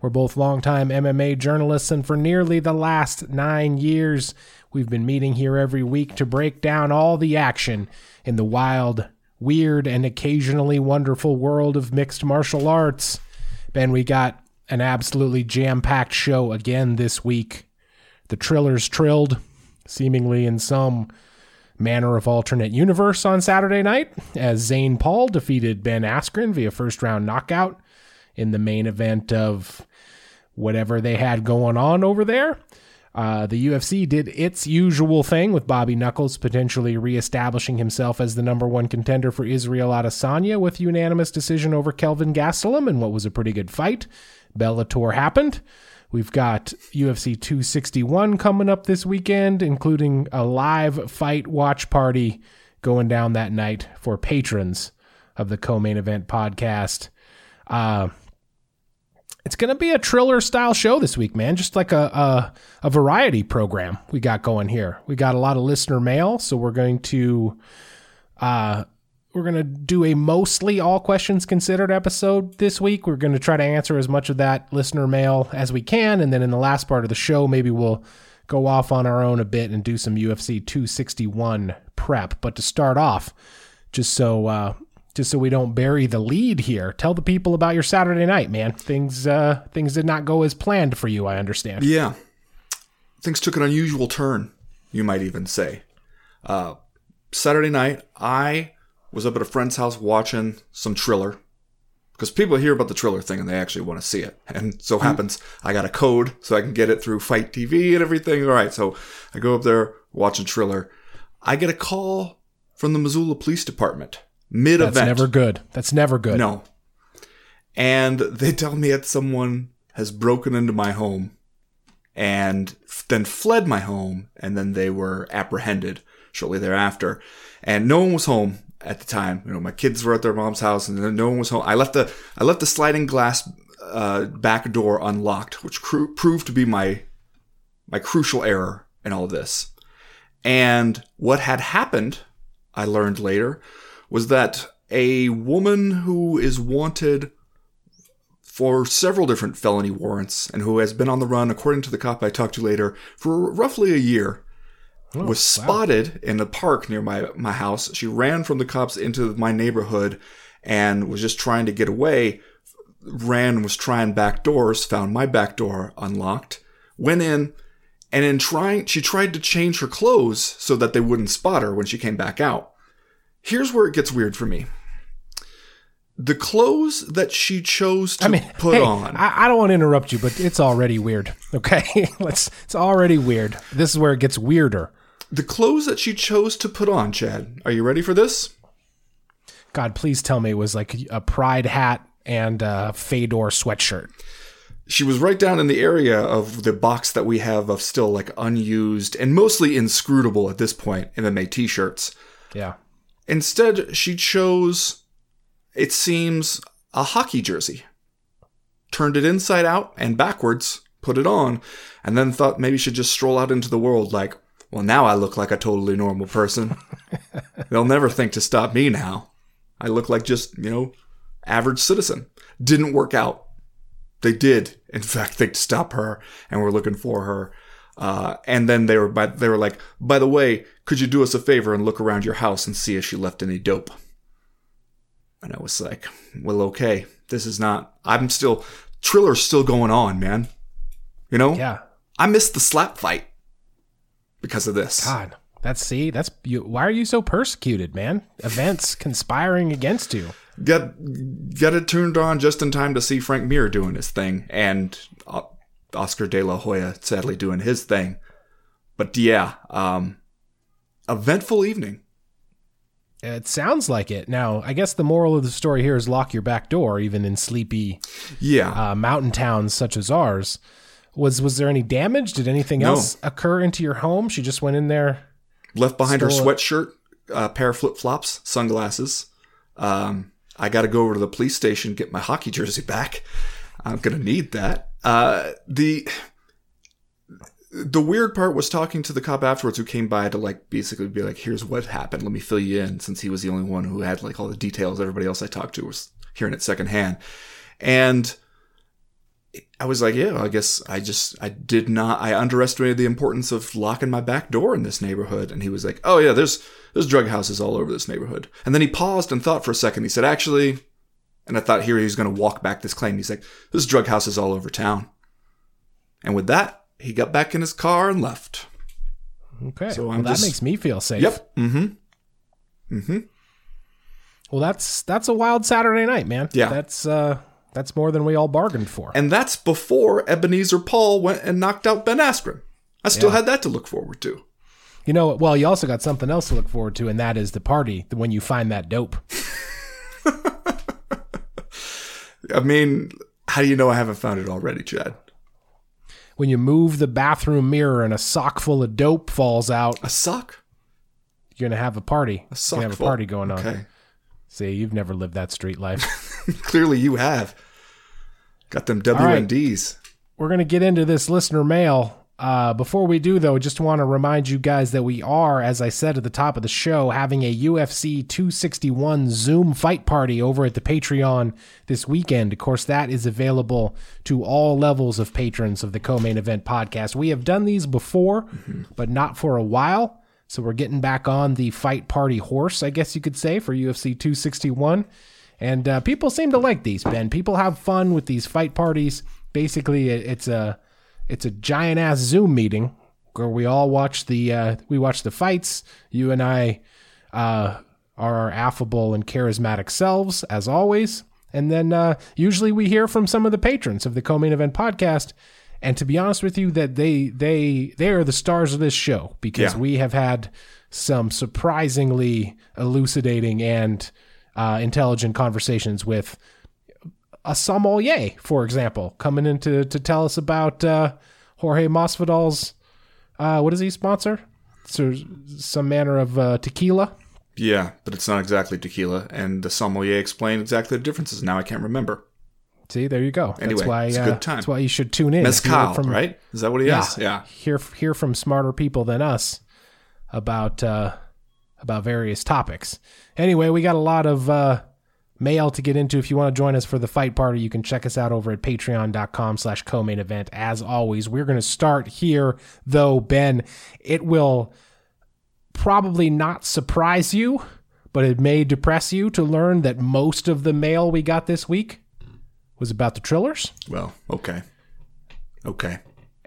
We're both longtime MMA journalists, and for nearly the last nine years, we've been meeting here every week to break down all the action in the wild, weird, and occasionally wonderful world of mixed martial arts. Ben, we got an absolutely jam packed show again this week. The Trillers trilled, seemingly in some manner of alternate universe on Saturday night, as Zane Paul defeated Ben Askren via first round knockout in the main event of whatever they had going on over there. Uh, the UFC did its usual thing with Bobby Knuckles potentially reestablishing himself as the number one contender for Israel Adesanya with unanimous decision over Kelvin Gastelum in what was a pretty good fight. Bellator happened. We've got UFC 261 coming up this weekend, including a live fight watch party going down that night for patrons of the co-main event podcast. Uh, it's going to be a Triller style show this week, man. Just like a, a, a variety program we got going here. We got a lot of listener mail, so we're going to uh, we're going to do a mostly all questions considered episode this week. We're going to try to answer as much of that listener mail as we can, and then in the last part of the show, maybe we'll go off on our own a bit and do some UFC 261 prep. But to start off, just so uh, just so we don't bury the lead here. Tell the people about your Saturday night, man. Things uh, things did not go as planned for you, I understand. Yeah. Things took an unusual turn, you might even say. Uh, Saturday night, I was up at a friend's house watching some Triller. Because people hear about the Triller thing and they actually want to see it. And so happens I got a code so I can get it through FITE TV and everything. All right, so I go up there watching Triller. I get a call from the Missoula Police Department mid event. That's never good. That's never good. No. And they tell me that someone has broken into my home and then fled my home, and then they were apprehended shortly thereafter. And no one was home at the time. You know, my kids were at their mom's house, and then no one was home. I left the I left the sliding glass uh, back door unlocked, which cru- proved to be my my crucial error in all of this. And what had happened, I learned later, was that a woman who is wanted for several different felony warrants and who has been on the run, according to the cop I talked to later, for roughly a year, Oh, was spotted in a park near my, my house. She ran from the cops into my neighborhood and was just trying to get away. Ran was trying back doors, found my back door unlocked, went in, and in trying, she tried to change her clothes so that they wouldn't spot her when she came back out. Here's where it gets weird for me. The clothes that she chose to I mean, put hey, on. I, I don't want to interrupt you, but it's already weird. Okay, let's. It's already weird. This is where it gets weirder. the clothes that she chose to put on, Chad. Are you ready for this? God, please tell me it was like a pride hat and a Fedor sweatshirt. She was right down in the area of the box that we have of still like unused and mostly inscrutable at this point MMA t shirts. Yeah. Instead, she chose, it seems, a hockey jersey. Turned it inside out and backwards, put it on, and then thought maybe she'd just stroll out into the world like, well, now I look like a totally normal person. They'll never think to stop me now. I look like just, you know, average citizen. Didn't work out. They did, in fact, think to stop her and were looking for her. Uh, and then they were, by, they were like, by the way, could you do us a favor and look around your house and see if she left any dope? And I was like, well, okay, this is not, I'm still, Triller's still going on, man. You know? Yeah. I missed the slap fight because of this. God, that's see, that's you. Why are you so persecuted, man? Events conspiring against you. Got, got it turned on just in time to see Frank Mir doing his thing and uh, Oscar De La Hoya sadly doing his thing. But yeah, um, eventful evening. It sounds like it. Now, I guess the moral of the story here is lock your back door, even in sleepy Yeah. uh, mountain towns such as ours. Was was there any damage? Did anything No. else occur into your home? She just went in there. Left behind her sweatshirt, a pair of flip flops, sunglasses. Um, I got to go over to the police station get my hockey jersey back. I'm gonna need that. Uh, the the weird part was talking to the cop afterwards, who came by to like basically be like, "Here's what happened. Let me fill you in," since he was the only one who had like all the details. Everybody else I talked to was hearing it secondhand, and I was like, yeah, I guess I just, I did not, I underestimated the importance of locking my back door in this neighborhood. And he was like, oh yeah, there's, there's drug houses all over this neighborhood. And then he paused and thought for a second. He said, actually, and I thought here he was going to walk back this claim. He's like, this drug house is all over town. And with that, he got back in his car and left. Okay, So well, that just- makes me feel safe. Yep. Mm-hmm. Mm-hmm. Well, that's that's a wild Saturday night, man. Yeah. That's uh that's more than we all bargained for. And that's before Ebenezer Paul went and knocked out Ben Askren. I still Yeah. had that to look forward to. You know, well, you also got something else to look forward to, and that is the party when you find that dope. I mean, how do you know I haven't found it already, Chad? When you move the bathroom mirror and a sock full of dope falls out, A sock? you're gonna have a party. A You're sock gonna have a party going on. Okay. See, you've never lived that street life. Clearly you have. Got them right. We're gonna get into this listener mail. Uh, before we do, though, just want to remind you guys that we are, as I said at the top of the show, having a UFC 261 Zoom fight party over at the Patreon this weekend. Of course, that is available to all levels of patrons of the co-main event podcast. We have done these before, but not for a while. So we're getting back on the fight party horse, I guess you could say, for UFC 261. And uh, people seem to like these, Ben. People have fun with these fight parties. Basically, it's a it's a giant ass Zoom meeting where we all watch the uh, we watch the fights. You and I uh, are our affable and charismatic selves as always, and then uh, usually we hear from some of the patrons of the co-main event podcast. And to be honest with you, that they they they are the stars of this show because Yeah. we have had some surprisingly elucidating and uh, intelligent conversations with a sommelier, for example, coming in to, to tell us about uh, Jorge Masvidal's, uh, what does he sponsor? So, some manner of uh, tequila. Yeah, but it's not exactly tequila. And the sommelier explained exactly the differences. Now I can't remember. See, there you go. Anyway, that's why, it's a uh, good time. That's why you should tune in. If you hear Mezcal, right? Is that what he Yeah, has? Yeah. Hear hear from smarter people than us about uh, about various topics. Anyway, we got a lot of uh, mail to get into. If you want to join us for the fight party, you can check us out over at patreon.com slash co-main event. As always, we're going to start here, though, Ben. It will probably not surprise you, but it may depress you to learn that most of the mail we got this week was about the Trillers. Well, okay. Okay.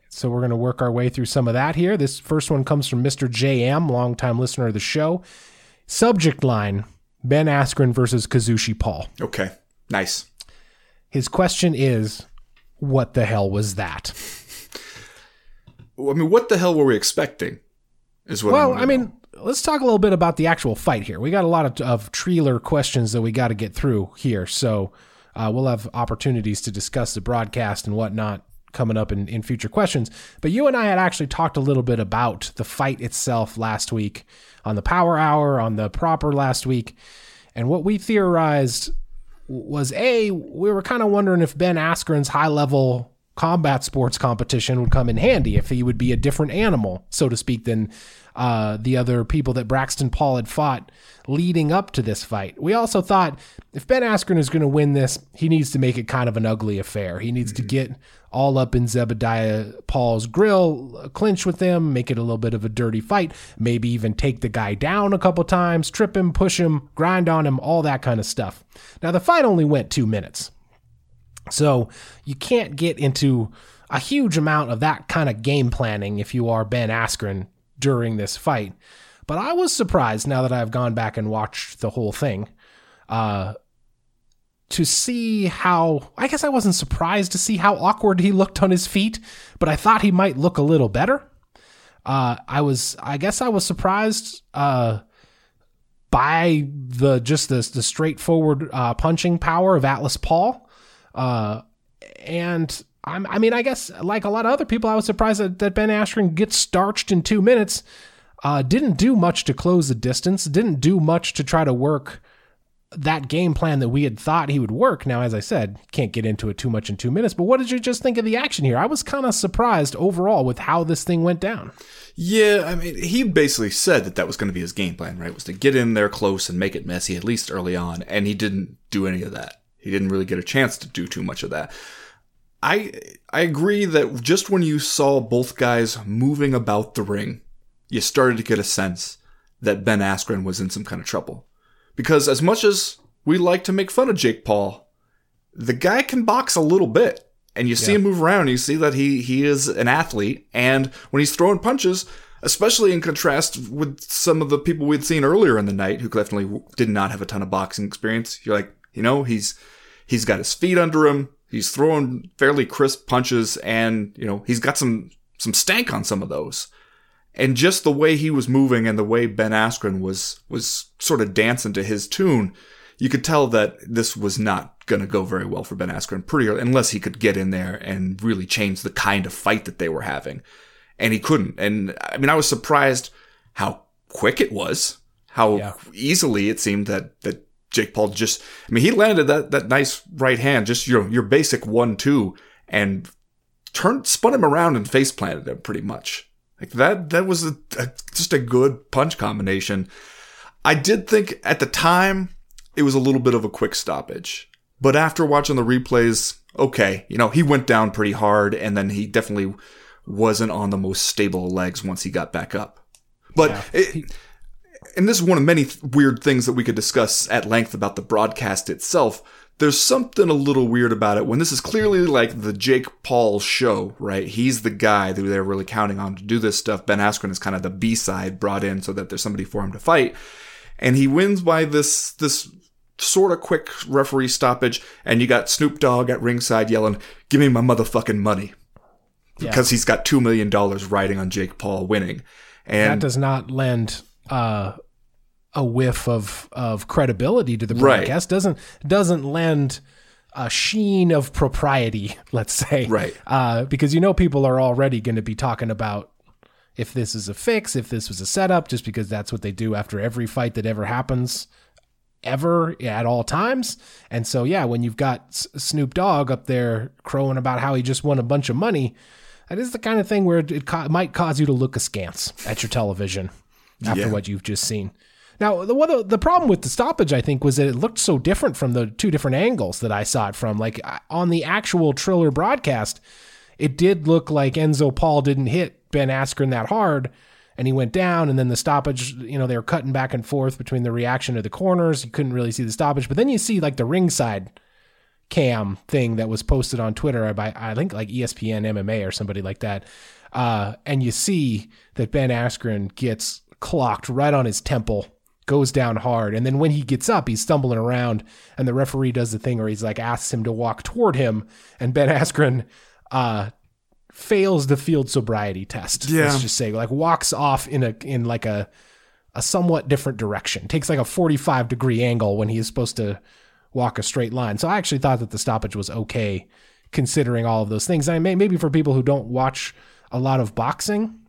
So we're going to work our way through some of that here. This first one comes from Mr. JM, longtime listener of the show. Subject line Ben Askren versus Kazushi Paul. Okay. Nice. His question is What the hell was that? I mean, what the hell were we expecting? Is what. Well, I mean, let's talk a little bit about the actual fight here. We got a lot of, of Triller questions that we got to get through here. So uh, we'll have opportunities to discuss the broadcast and whatnot coming up in, in future questions. But you and I had actually talked a little bit about the fight itself last week on the Power Hour, on the Proper last week. And what we theorized was A, we were kind of wondering if Ben Askren's high level combat sports competition would come in handy, if he would be a different animal, so to speak, than uh, the other people that Braxton Paul had fought leading up to this fight. We also thought if Ben Askren is going to win this, he needs to make it kind of an ugly affair. He needs to get all up in Zebediah Paul's grill, clinch with him, make it a little bit of a dirty fight, maybe even take the guy down a couple times, trip him, push him, grind on him, all that kind of stuff. Now, the fight only went two minutes. So you can't get into a huge amount of that kind of game planning if you are Ben Askren during this fight. But I was surprised now that I've gone back and watched the whole thing uh, to see how. I guess I wasn't surprised to see how awkward he looked on his feet, but I thought he might look a little better. Uh, I was, I guess, I was surprised uh, by the just the the straightforward uh, punching power of Atlas Paul. Uh, and I'm, I mean, I guess like a lot of other people, I was surprised that, that Ben Askren gets starched in two minutes. Uh, didn't do much to close the distance. Didn't do much to try to work that game plan that we had thought he would work. Now, as I said, can't get into it too much in two minutes, but what did you just think of the action here? I was kind of surprised overall with how this thing went down. Yeah, I mean, he basically said that that was going to be his game plan, right? Was to get in there close and make it messy, at least early on, and he didn't do any of that. He didn't really get a chance to do too much of that. I I agree that just when you saw both guys moving about the ring, you started to get a sense that Ben Askren was in some kind of trouble. Because as much as we like to make fun of Jake Paul, the guy can box a little bit. And you see Yeah. him move around, you see that he he is an athlete. And when he's throwing punches, especially in contrast with some of the people we'd seen earlier in the night who definitely did not have a ton of boxing experience, you're like, you know, he's he's got his feet under him. He's throwing fairly crisp punches, and you know he's got some some stank on some of those. And just the way he was moving and the way Ben Askren was was sort of dancing to his tune, you could tell that this was not going to go very well for Ben Askren pretty early, unless he could get in there and really change the kind of fight that they were having. And he couldn't. And I mean, I was surprised how quick it was, how Yeah. easily it seemed that that Jake Paul just. I mean, he landed that that nice right hand, just your your basic one two, and turned spun him around and face planted him pretty much. Like that that was a, a, just a good punch combination. I did think at the time it was a little bit of a quick stoppage. But after watching the replays, okay, you know, he went down pretty hard and then he definitely wasn't on the most stable legs once he got back up. But Yeah. it, and this is one of many th- weird things that we could discuss at length about the broadcast itself. There's something a little weird about it when this is clearly like the Jake Paul show, right? He's the guy that they're really counting on to do this stuff. Ben Askren is kind of the B side brought in so that there's somebody for him to fight. And he wins by this, this sort of quick referee stoppage. And you got Snoop Dogg at ringside yelling, give me my motherfucking money. Because he's got $2 million riding on Jake Paul winning. And that does not lend uh, a whiff of of credibility to the Right. broadcast. Doesn't doesn't lend a sheen of propriety. Let's say Right. uh, because you know people are already going to be talking about if this is a fix, if this was a setup, just because that's what they do after every fight that ever happens ever at all times. And so, yeah, when you've got S- Snoop Dogg up there crowing about how he just won a bunch of money, that is the kind of thing where it, it ca- might cause you to look askance at your television after Yeah. what you've just seen. Now, the, what, the problem with the stoppage, I think, was that it looked so different from the two different angles that I saw it from. Like on the actual Triller broadcast, it did look like Enzo Paul didn't hit Ben Askren that hard and he went down and then the stoppage, you know, they were cutting back and forth between the reaction to the corners. You couldn't really see the stoppage, but then you see like the ringside cam thing that was posted on Twitter by I think like ESPN MMA or somebody like that. Uh, and you see that Ben Askren gets clocked right on his temple, goes down hard, and then when he gets up, he's stumbling around, and the referee does the thing where he's like asks him to walk toward him, and Ben Askren uh, fails the field sobriety test. Yeah. Let's just say like walks off in a in like a a somewhat different direction. Takes like a 45 degree angle when he is supposed to walk a straight line. So I actually thought that the stoppage was okay considering all of those things. I may maybe for people who don't watch a lot of boxing,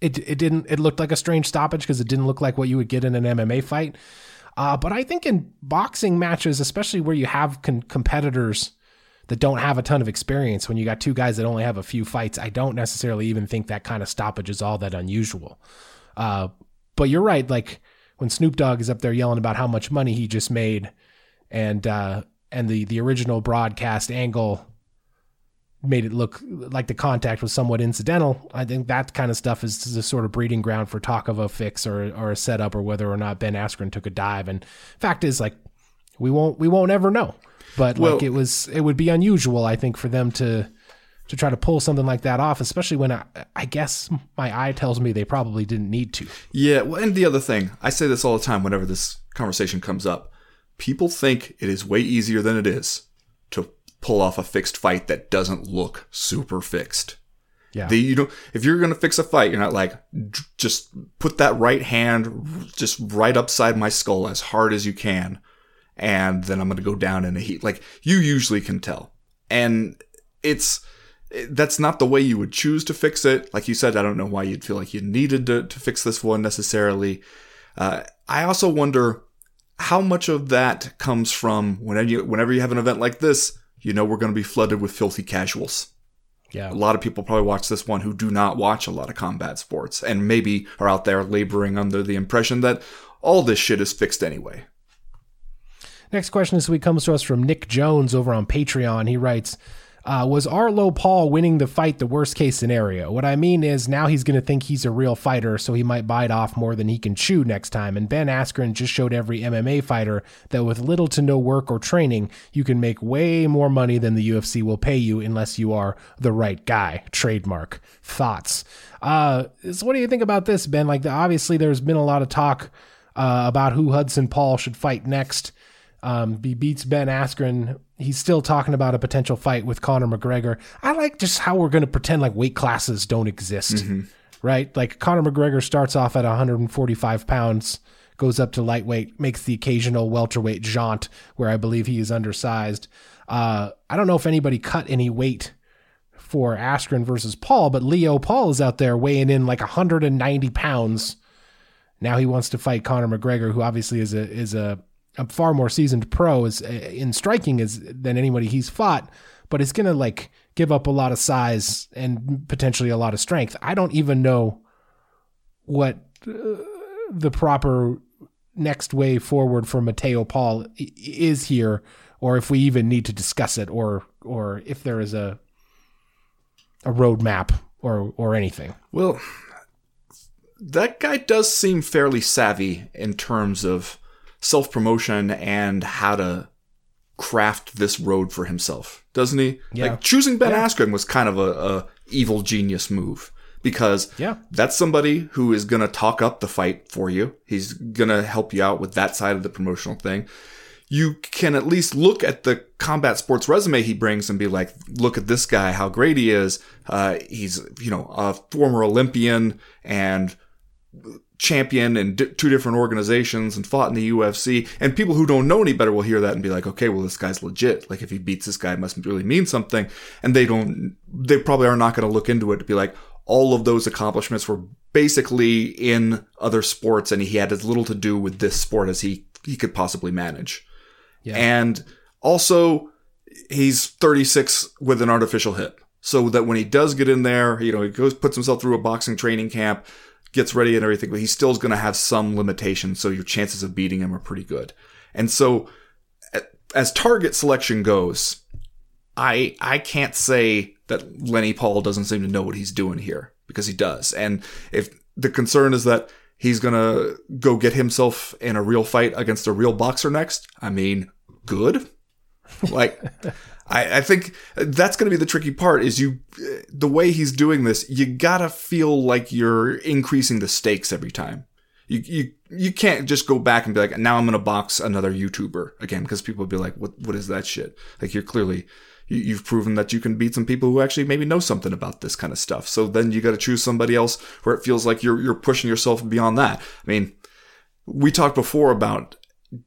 it it didn't it looked like a strange stoppage because it didn't look like what you would get in an MMA fight. Uh, but I think in boxing matches, especially where you have con- competitors that don't have a ton of experience, when you got two guys that only have a few fights, I don't necessarily even think that kind of stoppage is all that unusual. Uh, but you're right. Like when Snoop Dogg is up there yelling about how much money he just made, and uh, and the the original broadcast angle made it look like the contact was somewhat incidental. I think that kind of stuff is the sort of breeding ground for talk of a fix or or a setup or whether or not Ben Askren took a dive. And fact is, like we won't we won't ever know. But like it was it would be unusual, I think, for them to to try to pull something like that off, especially when I, I guess my eye tells me they probably didn't need to. Yeah, well, and the other thing, I say this all the time whenever this conversation comes up. People think it is way easier than it is to pull off a fixed fight that doesn't look super fixed. Yeah. The, you know, if you're gonna fix a fight, you're not like just put that right hand just right upside my skull as hard as you can, and then I'm gonna go down in a heat. Like you usually can tell, and it's that's not the way you would choose to fix it. Like you said, I don't know why you'd feel like you needed to, to fix this one necessarily. Uh, I also wonder how much of that comes from whenever you whenever you have an event like this, you know we're going to be flooded with filthy casuals. Yeah. A lot of people probably watch this one who do not watch a lot of combat sports and maybe are out there laboring under the impression that all this shit is fixed anyway. Next question this week comes to us from Nick Jones over on Patreon. He writes, uh, was Arlo Paul winning the fight the worst case scenario? What I mean is now he's going to think he's a real fighter, so he might bite off more than he can chew next time. And Ben Askren just showed every MMA fighter that with little to no work or training, you can make way more money than the UFC will pay you unless you are the right guy. Trademark. Thoughts. Uh, so what do you think about this, Ben? Like, obviously, there's been a lot of talk uh, about who Hudson Paul should fight next. Um, he beats Ben Askren. He's still talking about a potential fight with Conor McGregor. I like just how we're going to pretend like weight classes don't exist, mm-hmm. right? Like Conor McGregor starts off at 145 pounds, goes up to lightweight, makes the occasional welterweight jaunt where I believe he is undersized. Uh, I don't know if anybody cut any weight for Askren versus Paul, but Leo Paul is out there weighing in like 190 pounds. Now he wants to fight Conor McGregor, who obviously is a is a a far more seasoned pro is uh, in striking as than anybody he's fought, but it's gonna like give up a lot of size and potentially a lot of strength. I don't even know what uh, the proper next way forward for Mateo Paul is here, or if we even need to discuss it, or or if there is a a roadmap or or anything. Well, that guy does seem fairly savvy in terms of self promotion and how to craft this road for himself, doesn't he? Yeah. Like choosing Ben yeah. Askren was kind of a, a evil genius move because yeah. that's somebody who is going to talk up the fight for you. He's going to help you out with that side of the promotional thing. You can at least look at the combat sports resume he brings and be like, look at this guy, how great he is. Uh, he's, you know, a former Olympian and champion in di- two different organizations and fought in the UFC. And people who don't know any better will hear that and be like, okay, well, this guy's legit. Like, if he beats this guy, it must really mean something. And they don't, they probably are not going to look into it to be like, all of those accomplishments were basically in other sports and he had as little to do with this sport as he, he could possibly manage. Yeah. And also, he's 36 with an artificial hip. So that when he does get in there, you know, he goes, puts himself through a boxing training camp, gets ready and everything, but he still is going to have some limitations. So your chances of beating him are pretty good. And so as target selection goes, I I can't say that Lenny Paul doesn't seem to know what he's doing here because he does. And if the concern is that he's going to go get himself in a real fight against a real boxer next, I mean, good. Like I, I think that's going to be the tricky part is you, the way he's doing this, you gotta feel like you're increasing the stakes every time. You, you, you can't just go back and be like, now I'm going to box another YouTuber again, because people be like, what, what is that shit? Like you're clearly, you, have proven that you can beat some people who actually maybe know something about this kind of stuff. So then you got to choose somebody else where it feels like you're, you're pushing yourself beyond that. I mean, we talked before about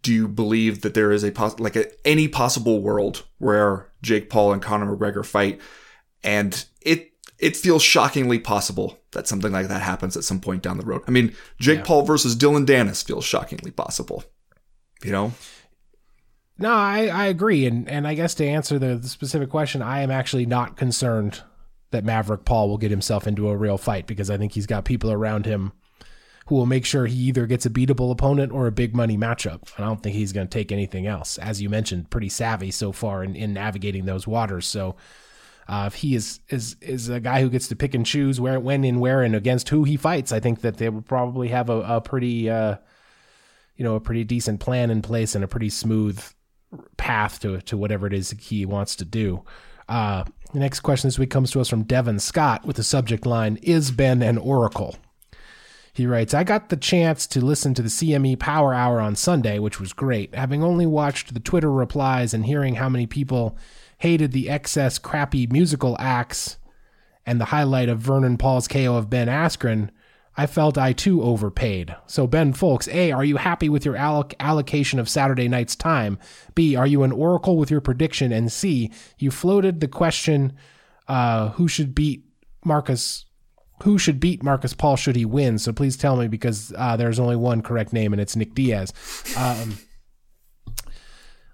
do you believe that there is a pos- like a, any possible world where Jake Paul and Conor McGregor fight, and it it feels shockingly possible that something like that happens at some point down the road. I mean, Jake yeah. Paul versus Dillon Danis feels shockingly possible. You know. No, I, I agree, and and I guess to answer the, the specific question, I am actually not concerned that Maverick Paul will get himself into a real fight because I think he's got people around him who will make sure he either gets a beatable opponent or a big money matchup. And I don't think he's going to take anything else. As you mentioned, pretty savvy so far in, in navigating those waters. So uh, if he is is is a guy who gets to pick and choose where, when, and where, and against who he fights, I think that they will probably have a, a pretty, uh, you know, a pretty decent plan in place and a pretty smooth path to to whatever it is he wants to do. Uh, the next question this week comes to us from Devin Scott with the subject line: Is Ben an oracle? He writes, I got the chance to listen to the CME Power Hour on Sunday, which was great. Having only watched the Twitter replies and hearing how many people hated the excess crappy musical acts and the highlight of Vernon Paul's KO of Ben Askren, I felt I too overpaid. So, Ben Fowlkes, A, are you happy with your alloc- allocation of Saturday night's time? B, are you an oracle with your prediction? And C, you floated the question uh, who should beat Marcus. Who should beat Marcus Paul should he win? So please tell me because uh, there's only one correct name and it's Nick Diaz. Um,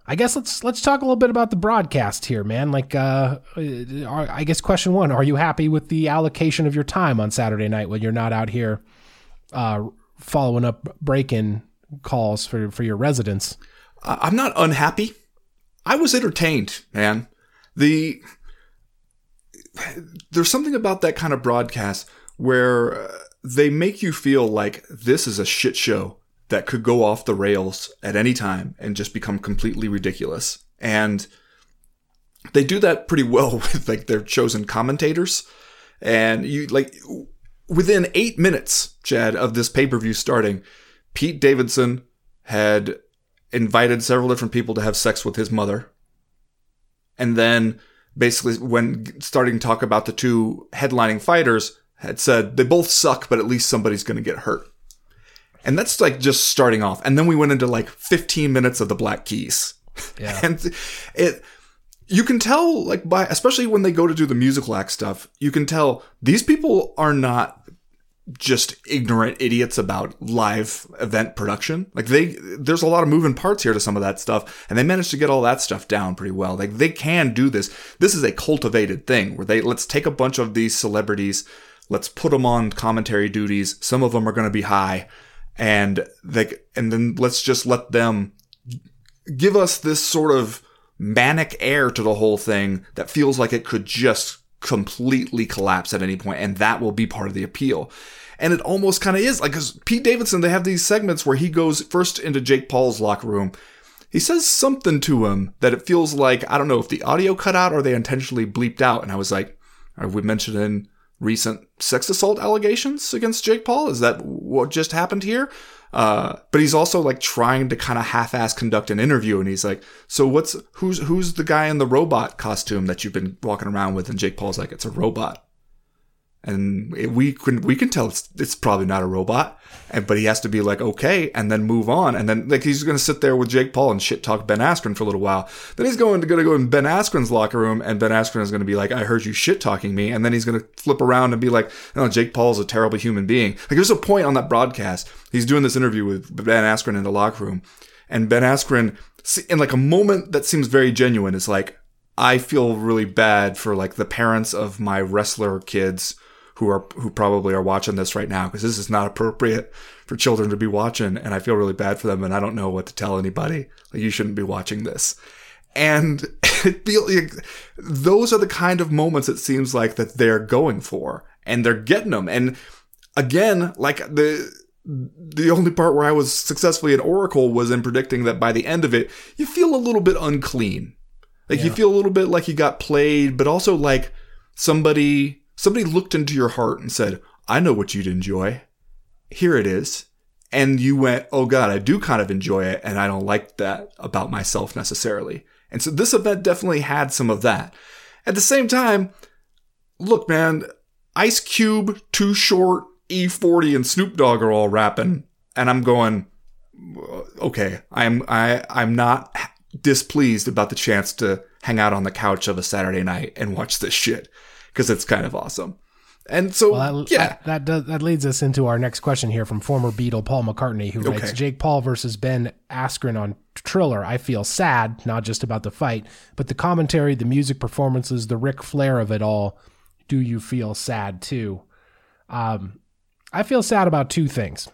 I guess let's let's talk a little bit about the broadcast here, man. Like, uh, I guess question one: Are you happy with the allocation of your time on Saturday night when you're not out here uh, following up break-in calls for for your residents? I'm not unhappy. I was entertained, man. The there's something about that kind of broadcast where uh, they make you feel like this is a shit show that could go off the rails at any time and just become completely ridiculous. And they do that pretty well with like their chosen commentators. And you like within eight minutes, Chad, of this pay per view starting, Pete Davidson had invited several different people to have sex with his mother. And then basically, when starting to talk about the two headlining fighters, had said they both suck, but at least somebody's going to get hurt. And that's like just starting off. And then we went into like 15 minutes of the Black Keys. Yeah. and it, you can tell, like, by, especially when they go to do the musical act stuff, you can tell these people are not just ignorant idiots about live event production. Like they, there's a lot of moving parts here to some of that stuff, and they managed to get all that stuff down pretty well. Like they can do this. This is a cultivated thing where they let's take a bunch of these celebrities, let's put them on commentary duties. Some of them are going to be high, and they, and then let's just let them give us this sort of manic air to the whole thing that feels like it could just completely collapse at any point, and that will be part of the appeal. And it almost kind of is like because Pete Davidson, they have these segments where he goes first into Jake Paul's locker room. He says something to him that it feels like I don't know if the audio cut out or they intentionally bleeped out. And I was like, are we mentioning recent sex assault allegations against Jake Paul? Is that what just happened here? Uh, but he's also like trying to kind of half-ass conduct an interview, and he's like, "So what's who's who's the guy in the robot costume that you've been walking around with?" And Jake Paul's like, "It's a robot." And we can we can tell it's, it's probably not a robot and but he has to be like okay and then move on. And then like he's gonna sit there with Jake Paul and shit talk Ben Askren for a little while. Then he's going to gonna go in Ben Askren's locker room and Ben Askren is gonna be like I heard you shit talking me. And then he's gonna flip around and be like no Jake Paul's a terrible human being. Like there's a point on that broadcast he's doing this interview with Ben Askren in the locker room and Ben Askren in like a moment that seems very genuine is like I feel really bad for like the parents of my wrestler kids who are who probably are watching this right now because this is not appropriate for children to be watching and I feel really bad for them and I don't know what to tell anybody. Like you shouldn't be watching this. And it feel like those are the kind of moments it seems like that they're going for and they're getting them and again like the the only part where I was successfully an oracle was in predicting that by the end of it you feel a little bit unclean. Like Yeah. you feel a little bit like you got played but also like somebody somebody looked into your heart and said, I know what you'd enjoy. Here it is. And you went, oh God, I do kind of enjoy it. And I don't like that about myself necessarily. And so this event definitely had some of that. At the same time, look, man, Ice Cube, Too Short, E40, and Snoop Dogg are all rapping. And I'm going, okay, I'm, I, I'm not displeased about the chance to hang out on the couch of a Saturday night and watch this shit because it's kind of awesome. And so, Well, that, yeah, that that, does, that leads us into our next question here from former Beatle Paul McCartney, who writes Jake Paul versus Ben Askren on Triller. I feel sad, not just about the fight, but the commentary, the music performances, the Ric Flair of it all. Do you feel sad too? Um, I feel sad about two things,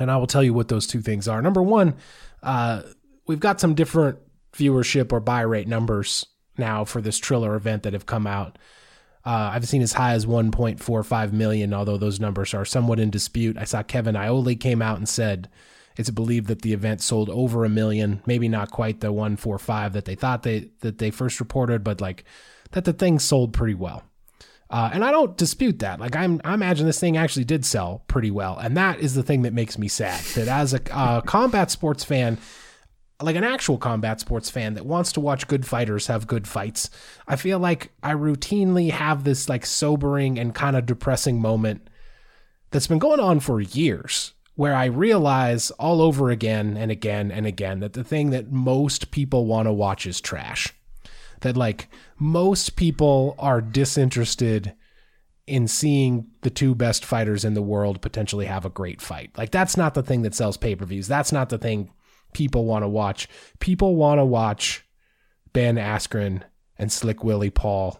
and I will tell you what those two things are. Number one, uh, we've got some different viewership or buy rate numbers now for this Triller event that have come out. Uh, I've seen as high as 1.45 million, although those numbers are somewhat in dispute. I saw Kevin Iole came out and said it's believed that the event sold over a million, maybe not quite the 145 that they thought they that they first reported, but like that the thing sold pretty well. Uh, and I don't dispute that. Like I'm, I imagine this thing actually did sell pretty well, and that is the thing that makes me sad. That as a uh, combat sports fan, like an actual combat sports fan that wants to watch good fighters have good fights, I feel like I routinely have this like sobering and kind of depressing moment that's been going on for years where I realize all over again and again and again that the thing that most people want to watch is trash. That like most people are disinterested in seeing the two best fighters in the world potentially have a great fight. Like that's not the thing that sells pay-per-views. That's not the thing people want to watch. People want to watch Ben Askren and Slick Willie Paul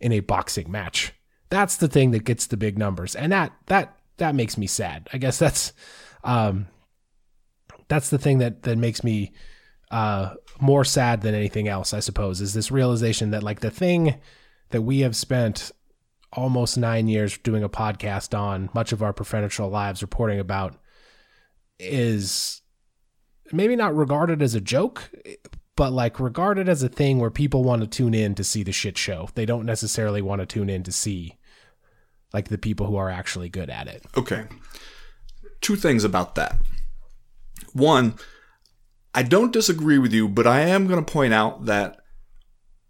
in a boxing match. That's the thing that gets the big numbers. And that that that makes me sad. I guess that's um that's the thing that that makes me uh more sad than anything else, I suppose, is this realization that like the thing that we have spent almost 9 years doing a podcast on, much of our professional lives reporting about is maybe not regarded as a joke, but like regarded as a thing where people want to tune in to see the shit show. They don't necessarily want to tune in to see like the people who are actually good at it. Okay. Two things about that. One, I don't disagree with you, but I am going to point out that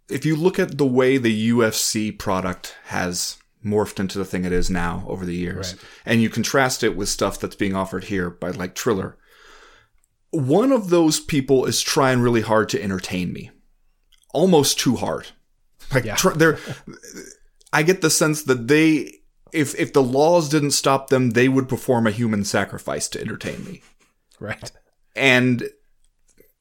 if you look at the way the UFC product has morphed into the thing it is now over the years, right. and you contrast it with stuff that's being offered here by like Triller, one of those people is trying really hard to entertain me, almost too hard. Like yeah. tr- they're, I get the sense that they if if the laws didn't stop them, they would perform a human sacrifice to entertain me. Right. And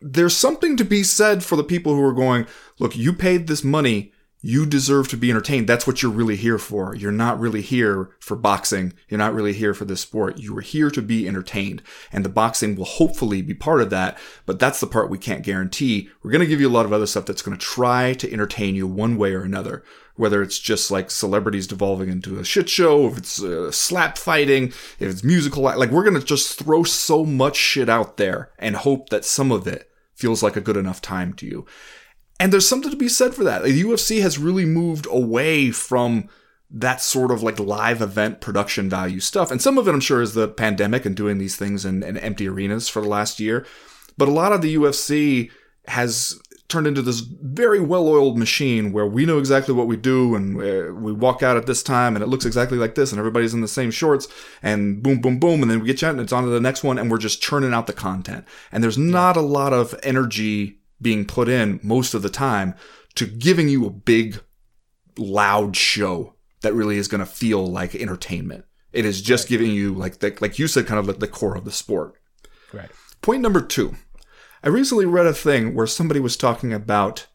there's something to be said for the people who are going, look, you paid this money, you deserve to be entertained. That's what you're really here for. You're not really here for boxing. You're not really here for this sport. You are here to be entertained. And the boxing will hopefully be part of that, but that's the part we can't guarantee. We're going to give you a lot of other stuff that's going to try to entertain you one way or another whether it's just like celebrities devolving into a shit show, if it's uh, slap fighting, if it's musical, like we're gonna just throw so much shit out there and hope that some of it feels like a good enough time to you. And there's something to be said for that. The UFC has really moved away from that sort of like live event production value stuff. And some of it, I'm sure, is the pandemic and doing these things in, in empty arenas for the last year. But a lot of the UFC has turned into this very well-oiled machine where we know exactly what we do and we walk out at this time and it looks exactly like this and everybody's in the same shorts and boom boom boom and then we get you out and it's on to the next one and we're just churning out the content and there's not a lot of energy being put in most of the time to giving you a big loud show that really is going to feel like entertainment. It is just giving you like the, like you said kind of like the core of the sport. Right. Point number two. I recently read a thing where somebody was talking about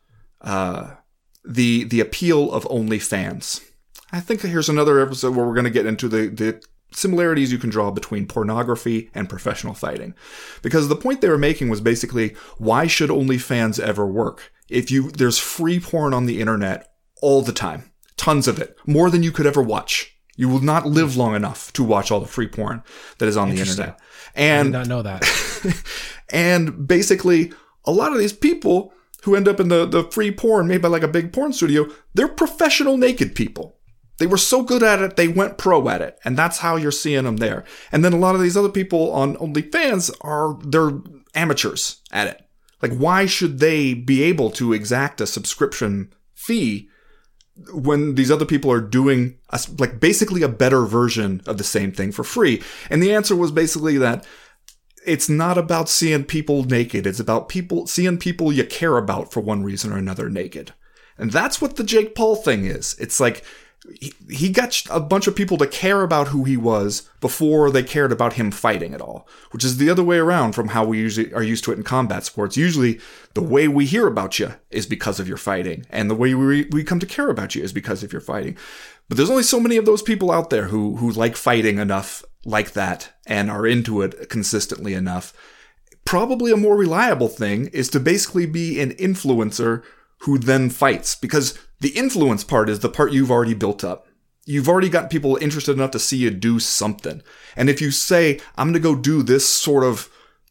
uh, the the appeal of OnlyFans. I think here's another episode where we're going to get into the the similarities you can draw between pornography and professional fighting. Because the point they were making was basically why should OnlyFans ever work? If you there's free porn on the internet all the time. Tons of it. More than you could ever watch. You will not live long enough to watch all the free porn that is on the internet. And I did not know that. and basically, a lot of these people who end up in the, the free porn made by like a big porn studio, they're professional naked people. They were so good at it, they went pro at it. And that's how you're seeing them there. And then a lot of these other people on OnlyFans are, they're amateurs at it. Like, why should they be able to exact a subscription fee when these other people are doing a, like basically a better version of the same thing for free? And the answer was basically that it's not about seeing people naked. It's about people seeing people you care about for one reason or another naked. And that's what the Jake Paul thing is. It's like he, he got a bunch of people to care about who he was before they cared about him fighting at all, which is the other way around from how we usually are used to it in combat sports. Usually the way we hear about you is because of your fighting and the way we, we come to care about you is because of your fighting. But there's only so many of those people out there who, who like fighting enough like that and are into it consistently enough. Probably a more reliable thing is to basically be an influencer who then fights because the influence part is the part you've already built up. You've already got people interested enough to see you do something. And if you say, I'm going to go do this sort of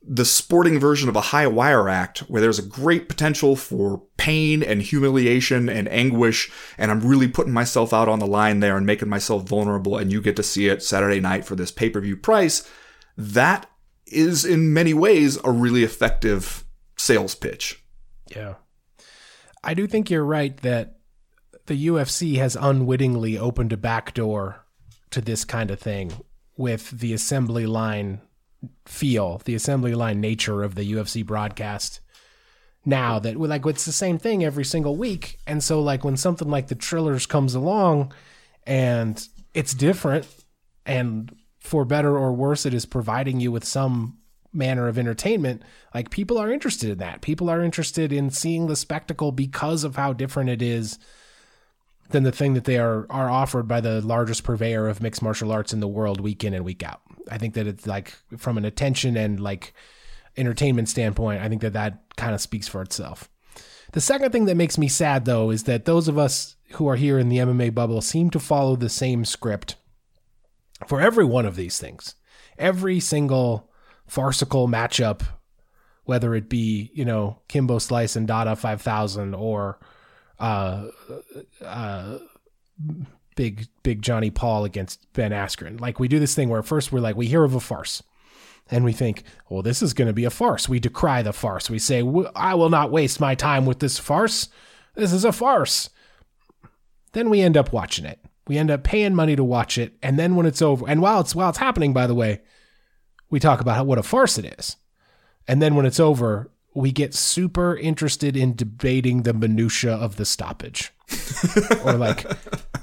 the sporting version of a high wire act where there's a great potential for pain and humiliation and anguish and I'm really putting myself out on the line there and making myself vulnerable and you get to see it Saturday night for this pay-per-view price that is in many ways a really effective sales pitch. Yeah. I do think you're right that the UFC has unwittingly opened a back door to this kind of thing with the assembly line feel, the assembly line nature of the UFC broadcast now that like it's the same thing every single week. And so like when something like the Trillers comes along and it's different and for better or worse it is providing you with some manner of entertainment, like people are interested in that. People are interested in seeing the spectacle because of how different it is than the thing that they are are offered by the largest purveyor of mixed martial arts in the world week in and week out. I think that it's like from an attention and like entertainment standpoint, I think that that kind of speaks for itself. The second thing that makes me sad though is that those of us who are here in the MMA bubble seem to follow the same script for every one of these things. Every single farcical matchup, whether it be, you know, Kimbo Slice and Dada 5000 or uh, uh, big big Johnny Paul against Ben Askren. Like we do this thing where first we're like we hear of a farce and we think, well, this is going to be a farce. We decry the farce. We say, I will not waste my time with this farce. This is a farce. Then we end up watching it. We end up paying money to watch it, and then when it's over, and while it's while it's happening, by the way, we talk about how, what a farce it is. And then when it's over, we get super interested in debating the minutia of the stoppage. or like,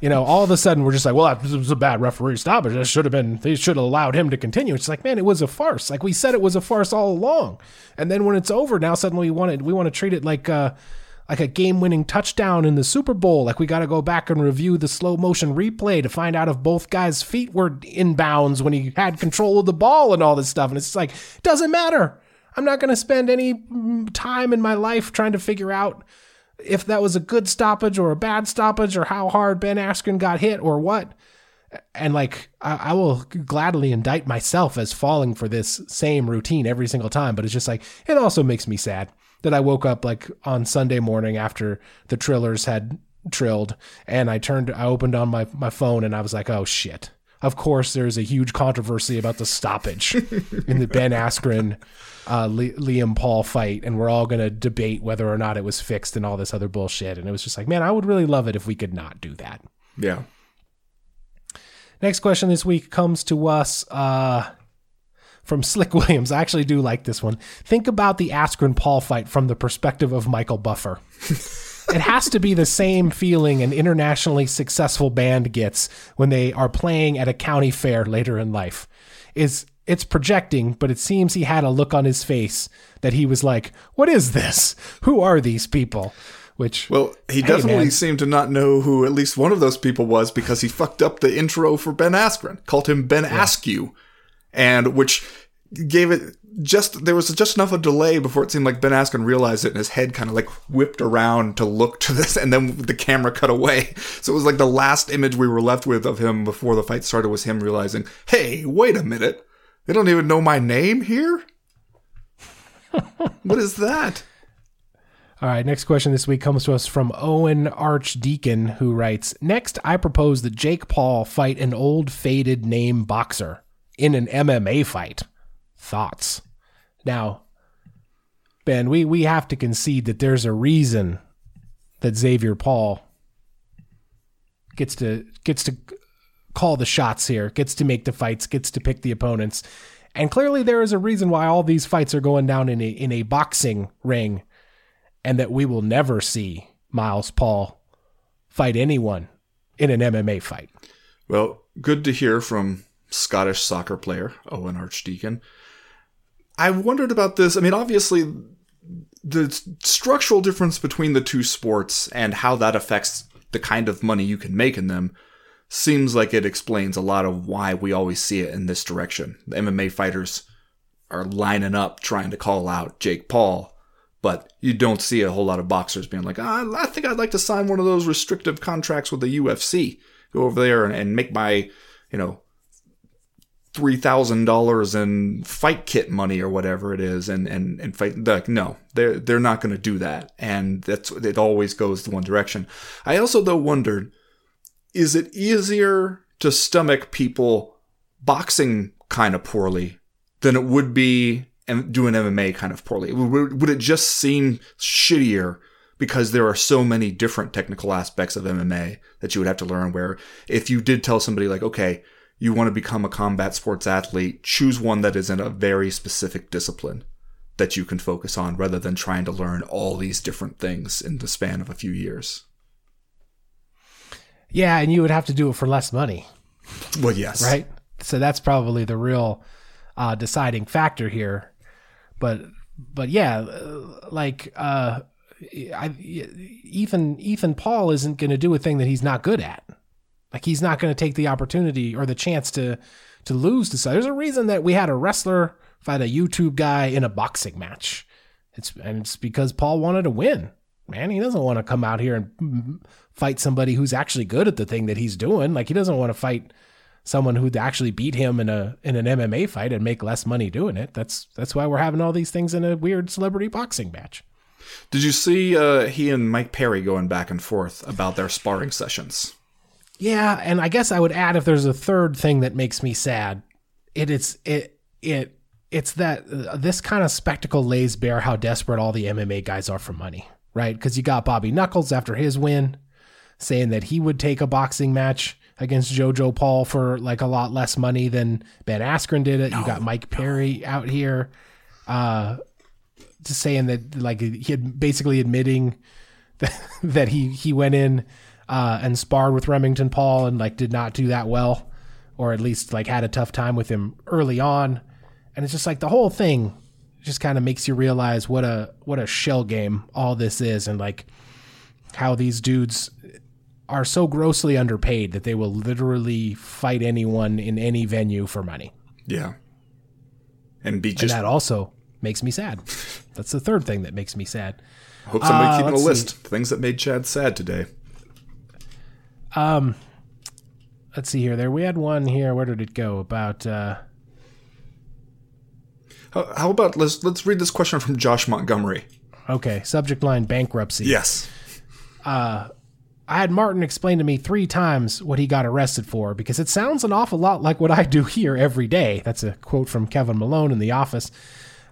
you know, all of a sudden we're just like, well, that was a bad referee stoppage. That should have been, they should have allowed him to continue. It's like, man, it was a farce. Like we said, it was a farce all along. And then when it's over, now suddenly we want it, we want to treat it like, uh, like a game-winning touchdown in the Super Bowl. Like we got to go back and review the slow motion replay to find out if both guys' feet were in bounds when he had control of the ball and all this stuff. And it's like, doesn't matter. I'm not going to spend any mm, time in my life trying to figure out if that was a good stoppage or a bad stoppage or how hard Ben Askren got hit or what. And like, I, I, will gladly indict myself as falling for this same routine every single time. But it's just like, it also makes me sad that I woke up like on Sunday morning after the Trillers had trilled and I turned, I opened on my, my phone and I was like, oh shit of course, there's a huge controversy about the stoppage in the Ben Askren uh, Liam Paul fight, and we're all going to debate whether or not it was fixed and all this other bullshit. And it was just like, man, I would really love it if we could not do that. Yeah. Next question this week comes to us uh, from Slick Williams. I actually do like this one. Think about the Askren Paul fight from the perspective of Michael Buffer. it has to be the same feeling an internationally successful band gets when they are playing at a county fair later in life. Is it's projecting, but it seems he had a look on his face that he was like, "What is this? Who are these people?" Which well, he hey, definitely man. seemed to not know who at least one of those people was because he fucked up the intro for Ben Askren, called him Ben yeah. Askew, and which gave it just there was just enough of delay before it seemed like Ben Askren realized it and his head kind of like whipped around to look to this and then the camera cut away. So it was like the last image we were left with of him before the fight started was him realizing, "Hey, wait a minute. They don't even know my name here?" what is that? All right, next question this week comes to us from Owen Archdeacon, who writes Next, I propose that Jake Paul fight an old faded name boxer in an MMA fight thoughts. Now, Ben, we, we have to concede that there's a reason that Xavier Paul gets to gets to call the shots here, gets to make the fights, gets to pick the opponents. And clearly there is a reason why all these fights are going down in a in a boxing ring and that we will never see Miles Paul fight anyone in an MMA fight. Well, good to hear from Scottish soccer player Owen Archdeacon. I wondered about this. I mean, obviously, the structural difference between the two sports and how that affects the kind of money you can make in them seems like it explains a lot of why we always see it in this direction. The MMA fighters are lining up trying to call out Jake Paul, but you don't see a whole lot of boxers being like, oh, I think I'd like to sign one of those restrictive contracts with the UFC. Go over there and, and make my, you know, three thousand dollars in fight kit money or whatever it is, and and and fight. Like, no, they're they're not going to do that, and that's it. Always goes the one direction. I also though wondered, is it easier to stomach people boxing kind of poorly than it would be doing MMA kind of poorly? Would, would it just seem shittier? because there are so many different technical aspects of MMA that you would have to learn. Where if you did tell somebody like, okay, you want to become a combat sports athlete, choose one that is in a very specific discipline that you can focus on rather than trying to learn all these different things in the span of a few years. Yeah, and you would have to do it for less money, Well, yes. right? So that's probably the real uh, deciding factor here. But but yeah, like uh, I, Ethan Ethan Paul isn't going to do a thing that he's not good at. Like he's not going to take the opportunity or the chance to to lose to. There's a reason that we had a wrestler fight a YouTube guy in a boxing match. It's and it's because Paul wanted to win. Man, he doesn't want to come out here and fight somebody who's actually good at the thing that he's doing. Like he doesn't want to fight someone who'd actually beat him in a in an MMA fight and make less money doing it. That's that's why we're having all these things in a weird celebrity boxing match. Did you see uh, he and Mike Perry going back and forth about their sparring sessions? Yeah, and I guess I would add if there's a third thing that makes me sad, it it's it it it's that uh, this kind of spectacle lays bare how desperate all the MMA guys are for money, right? Because you got Bobby Knuckles after his win saying that he would take a boxing match against JoJo Paul for like a lot less money than Ben Askren did it. you got Mike Perry out here uh just saying that like he had basically admitting that, that he he went in uh and sparred with Remington Paul and like did not do that well or at least like had a tough time with him early on and it's just like the whole thing just kind of makes you realize what a what a shell game all this is and like how these dudes are so grossly underpaid that they will literally fight anyone in any venue for money. Yeah. And be And just that also makes me sad. That's the third thing that makes me sad. hope somebody uh, keeping a list. Things that made Chad sad today. Let's see here. There we had one here. Where did it go? About uh How, how about let's let's read this question from Josh Montgomery. okay, subject line bankruptcy. Yes. Uh, I had Martin explain to me three times what he got arrested for because it sounds an awful lot like what I do here every day. That's a quote from Kevin Malone in The Office.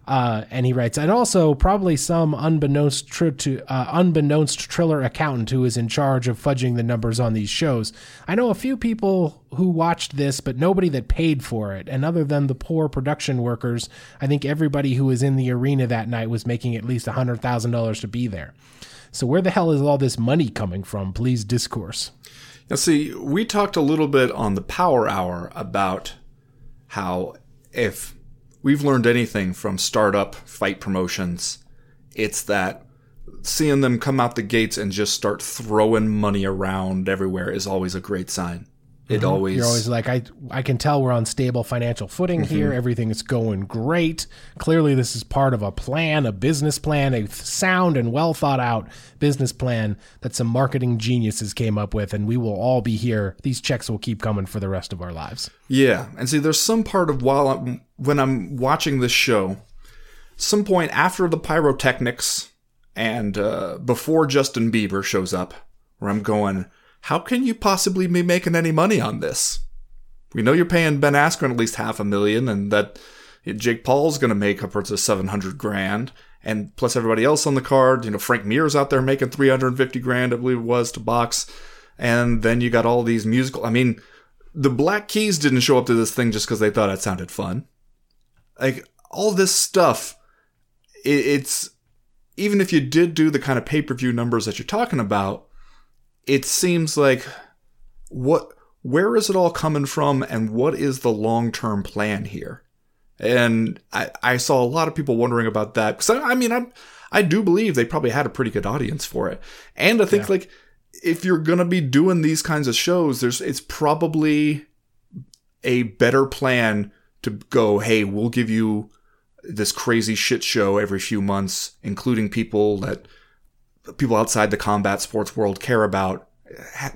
Uh, and he writes, and also probably some unbeknownst tr- to uh, unbeknownst Triller accountant who is in charge of fudging the numbers on these shows. I know a few people who watched this, but nobody that paid for it. And other than the poor production workers, I think everybody who was in the arena that night was making at least hundred thousand dollars to be there. So where the hell is all this money coming from? Please discourse. Now, see, we talked a little bit on the Power Hour about how if we've learned anything from startup fight promotions, it's that seeing them come out the gates and just start throwing money around everywhere is always a great sign. It always, Mm-hmm. You're always like, I I can tell we're on stable financial footing here. Everything is going great. Clearly, this is part of a plan, a business plan, a sound and well thought out business plan that some marketing geniuses came up with, and we will all be here. These checks will keep coming for the rest of our lives. Yeah, and see, there's some part of while I'm, when I'm watching this show, some point after the pyrotechnics and uh, before Justin Bieber shows up, where I'm going, how can you possibly be making any money on this? We know you're paying Ben Askren at least half a million, and that Jake Paul's going to make upwards of 700 grand, and plus everybody else on the card. You know, Frank Mir's out there making 350 grand, I believe it was, to box. And then you got all these musical. I mean, the Black Keys didn't show up to this thing just because they thought it sounded fun. Like all this stuff, it's even if you did do the kind of pay per view numbers that you're talking about, it seems like what where is it all coming from, and what is the long term plan here? And I, I saw a lot of people wondering about that. Because I, I mean I I do believe they probably had a pretty good audience for it, and I think like if you're gonna be doing these kinds of shows, there's it's probably a better plan to go, hey, we'll give you this crazy shit show every few months, including people that people outside the combat sports world care about.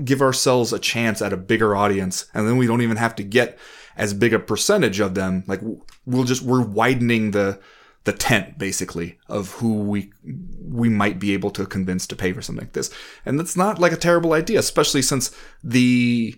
Give ourselves a chance at a bigger audience, and then we don't even have to get as big a percentage of them. Like we'll just we're widening the the tent basically of who we we might be able to convince to pay for something like this. And that's not like a terrible idea, especially since the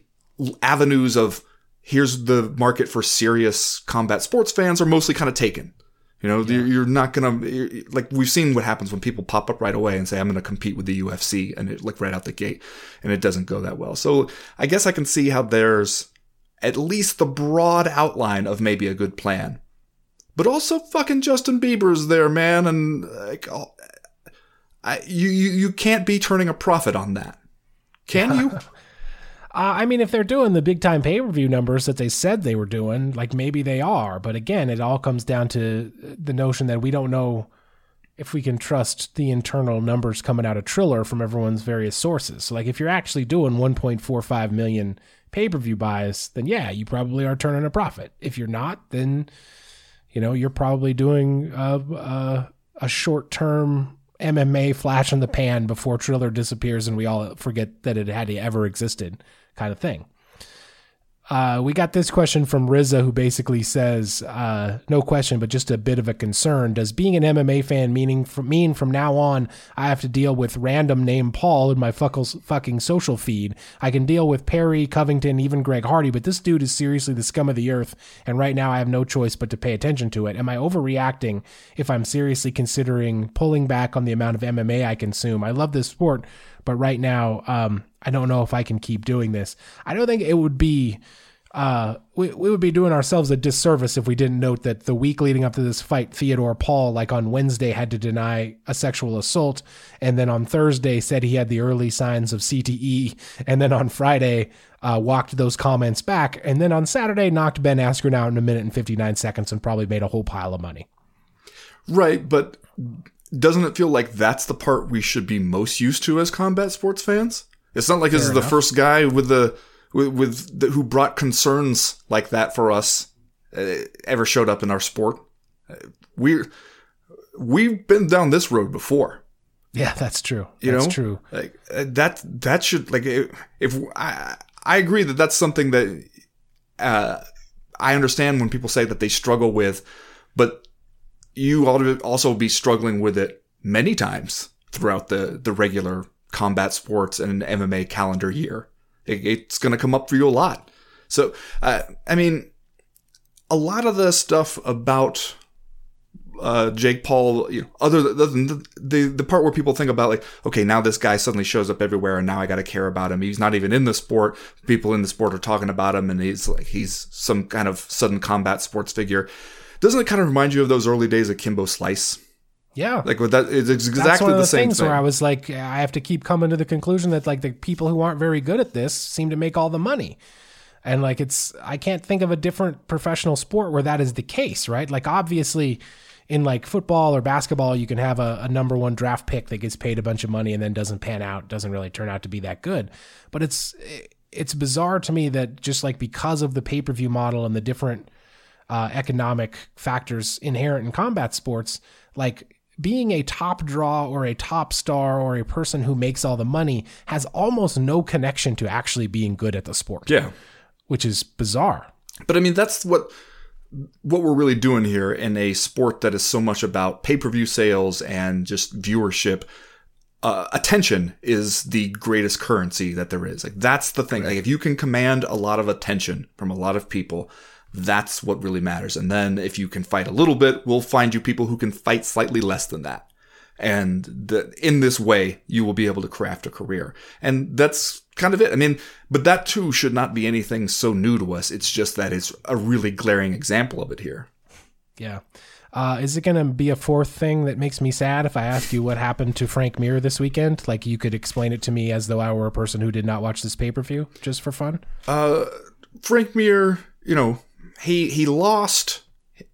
avenues of here's the market for serious combat sports fans are mostly kind of taken. You know, you're, you're not gonna you're- like we've seen what happens when people pop up right away and say I'm gonna compete with the UFC and it like right out the gate, and it doesn't go that well. So I guess I can see how there's at least the broad outline of maybe a good plan. But also fucking Justin Bieber's there, man, and like, oh, I, you, you you can't be turning a profit on that, can you? Uh, I mean, if they're doing the big time pay per view numbers that they said they were doing, like maybe they are. But again, it all comes down to the notion that we don't know if we can trust the internal numbers coming out of Triller from everyone's various sources. So, like, if you're actually doing 1.45 million pay per view buys, then yeah, you probably are turning a profit. If you're not, then you know you're probably doing a, a, a short term MMA flash in the pan before Triller disappears and we all forget that it had ever existed kind of thing. Uh, we got this question from Riza, who basically says, uh, "No question, but just a bit of a concern. Does being an MMA fan meaning from, mean from now on I have to deal with random name Paul in my fucking social feed? I can deal with Perry, Covington, even Greg Hardy, but this dude is seriously the scum of the earth, and right now I have no choice but to pay attention to it. Am I overreacting if I'm seriously considering pulling back on the amount of MMA I consume? I love this sport, but right now, um, I don't know if I can keep doing this. I don't think it would be. Uh, we, we would be doing ourselves a disservice if we didn't note that the week leading up to this fight, Theodore Paul, like on Wednesday, had to deny a sexual assault, and then on Thursday said he had the early signs of CTE, and then on Friday uh, walked those comments back, and then on Saturday knocked Ben Askren out in a minute and 59 seconds and probably made a whole pile of money. Right, but doesn't it feel like that's the part we should be most used to as combat sports fans? It's not like Fair this enough. is the first guy with the with, with the, who brought concerns like that for us uh, ever showed up in our sport. Uh, we we've been down this road before. Yeah, that's true. You that's know, true. Like uh, that that should like if, if I I agree that that's something that uh, I understand when people say that they struggle with, but you ought to also be struggling with it many times throughout the, the regular combat sports and MMA calendar year. It, it's going to come up for you a lot. So, uh, I mean, a lot of the stuff about uh, Jake Paul, you know, other than the, the, the part where people think about like, okay, now this guy suddenly shows up everywhere, and now I got to care about him. He's not even in the sport. People in the sport are talking about him, and he's like he's some kind of sudden combat sports figure. Doesn't it kind of remind you of those early days of Kimbo Slice? Yeah, like with that, it's exactly That's one of the, the same things thing. Where I was like, I have to keep coming to the conclusion that like the people who aren't very good at this seem to make all the money, and like it's I can't think of a different professional sport where that is the case, right? Like obviously, in like football or basketball, you can have a, a number one draft pick that gets paid a bunch of money and then doesn't pan out, doesn't really turn out to be that good. But it's it's bizarre to me that just like because of the pay per view model and the different uh, economic factors inherent in combat sports, like being a top draw or a top star or a person who makes all the money has almost no connection to actually being good at the sport. Yeah. Which is bizarre. But I mean, that's what what we're really doing here in a sport that is so much about pay-per-view sales and just viewership. Uh, attention is the greatest currency that there is. Like that's the thing. Right. Like if you can command a lot of attention from a lot of people, that's what really matters. And then if you can fight a little bit, we'll find you people who can fight slightly less than that. And the, in this way, you will be able to craft a career. And that's kind of it. I mean, but that too should not be anything so new to us. It's just that it's a really glaring example of it here. Yeah. Uh, is it going to be a fourth thing that makes me sad if I ask you what happened to Frank Mir this weekend? Like you could explain it to me as though I were a person who did not watch this pay per view just for fun? Uh, Frank Mir, you know, he he lost.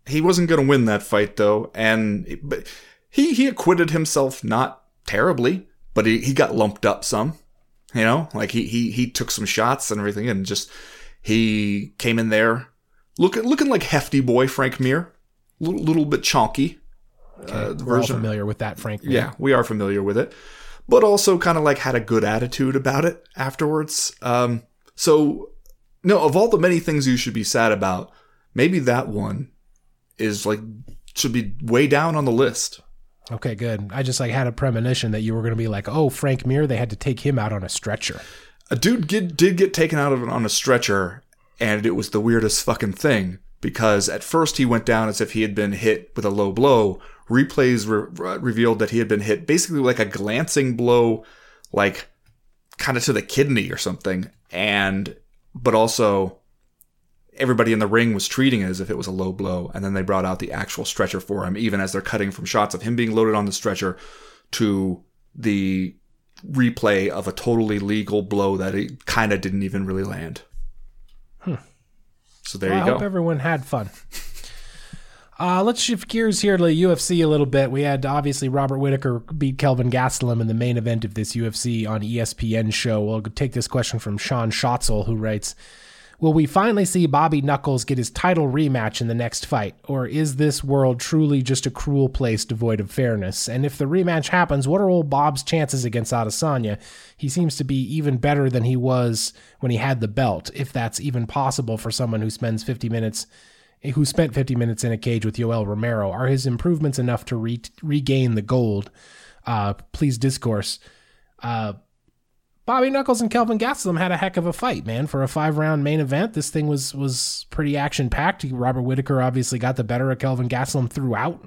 He wasn't going to win that fight though, and but he he acquitted himself not terribly, but he, he got lumped up some. You know, like he he he took some shots and everything, and just he came in there looking looking like hefty boy Frank Mir, little little bit chonky. Okay, uh, we're version. all familiar with that, Frank. Mir. Yeah, we are familiar with it, but also kind of like had a good attitude about it afterwards. Um, so no, of all the many things you should be sad about, maybe that one is like should be way down on the list. Okay, good. I just like had a premonition that you were going to be like, "Oh, Frank Mir, they had to take him out on a stretcher." A dude get, did get taken out of on a stretcher, and it was the weirdest fucking thing because at first he went down as if he had been hit with a low blow. Replays re- revealed that he had been hit basically like a glancing blow, like kind of to the kidney or something, and but also everybody in the ring was treating it as if it was a low blow, and then they brought out the actual stretcher for him, even as they're cutting from shots of him being loaded on the stretcher to the replay of a totally legal blow that he kind of didn't even really land. So there Well, you I go. I hope everyone had fun. Uh, let's shift gears here to the UFC a little bit. We had obviously Robert Whitaker beat Kelvin Gastelum in the main event of this UFC on ESPN show. We'll take this question from Sean Schatzel, who writes Will we finally see Bobby Knuckles get his title rematch in the next fight? Or is this world truly just a cruel place devoid of fairness? And if the rematch happens, what are old Bob's chances against Adesanya? He seems to be even better than he was when he had the belt, if that's even possible for someone who spends 50 minutes who spent 50 minutes in a cage with Yoel Romero. Are his improvements enough to re- regain the gold? Uh, please discourse. Uh, Bobby Knuckles and Kelvin Gastelum had a heck of a fight, man. For a five round main event, this thing was was pretty action packed. Robert Whitaker obviously got the better of Kelvin Gastelum throughout.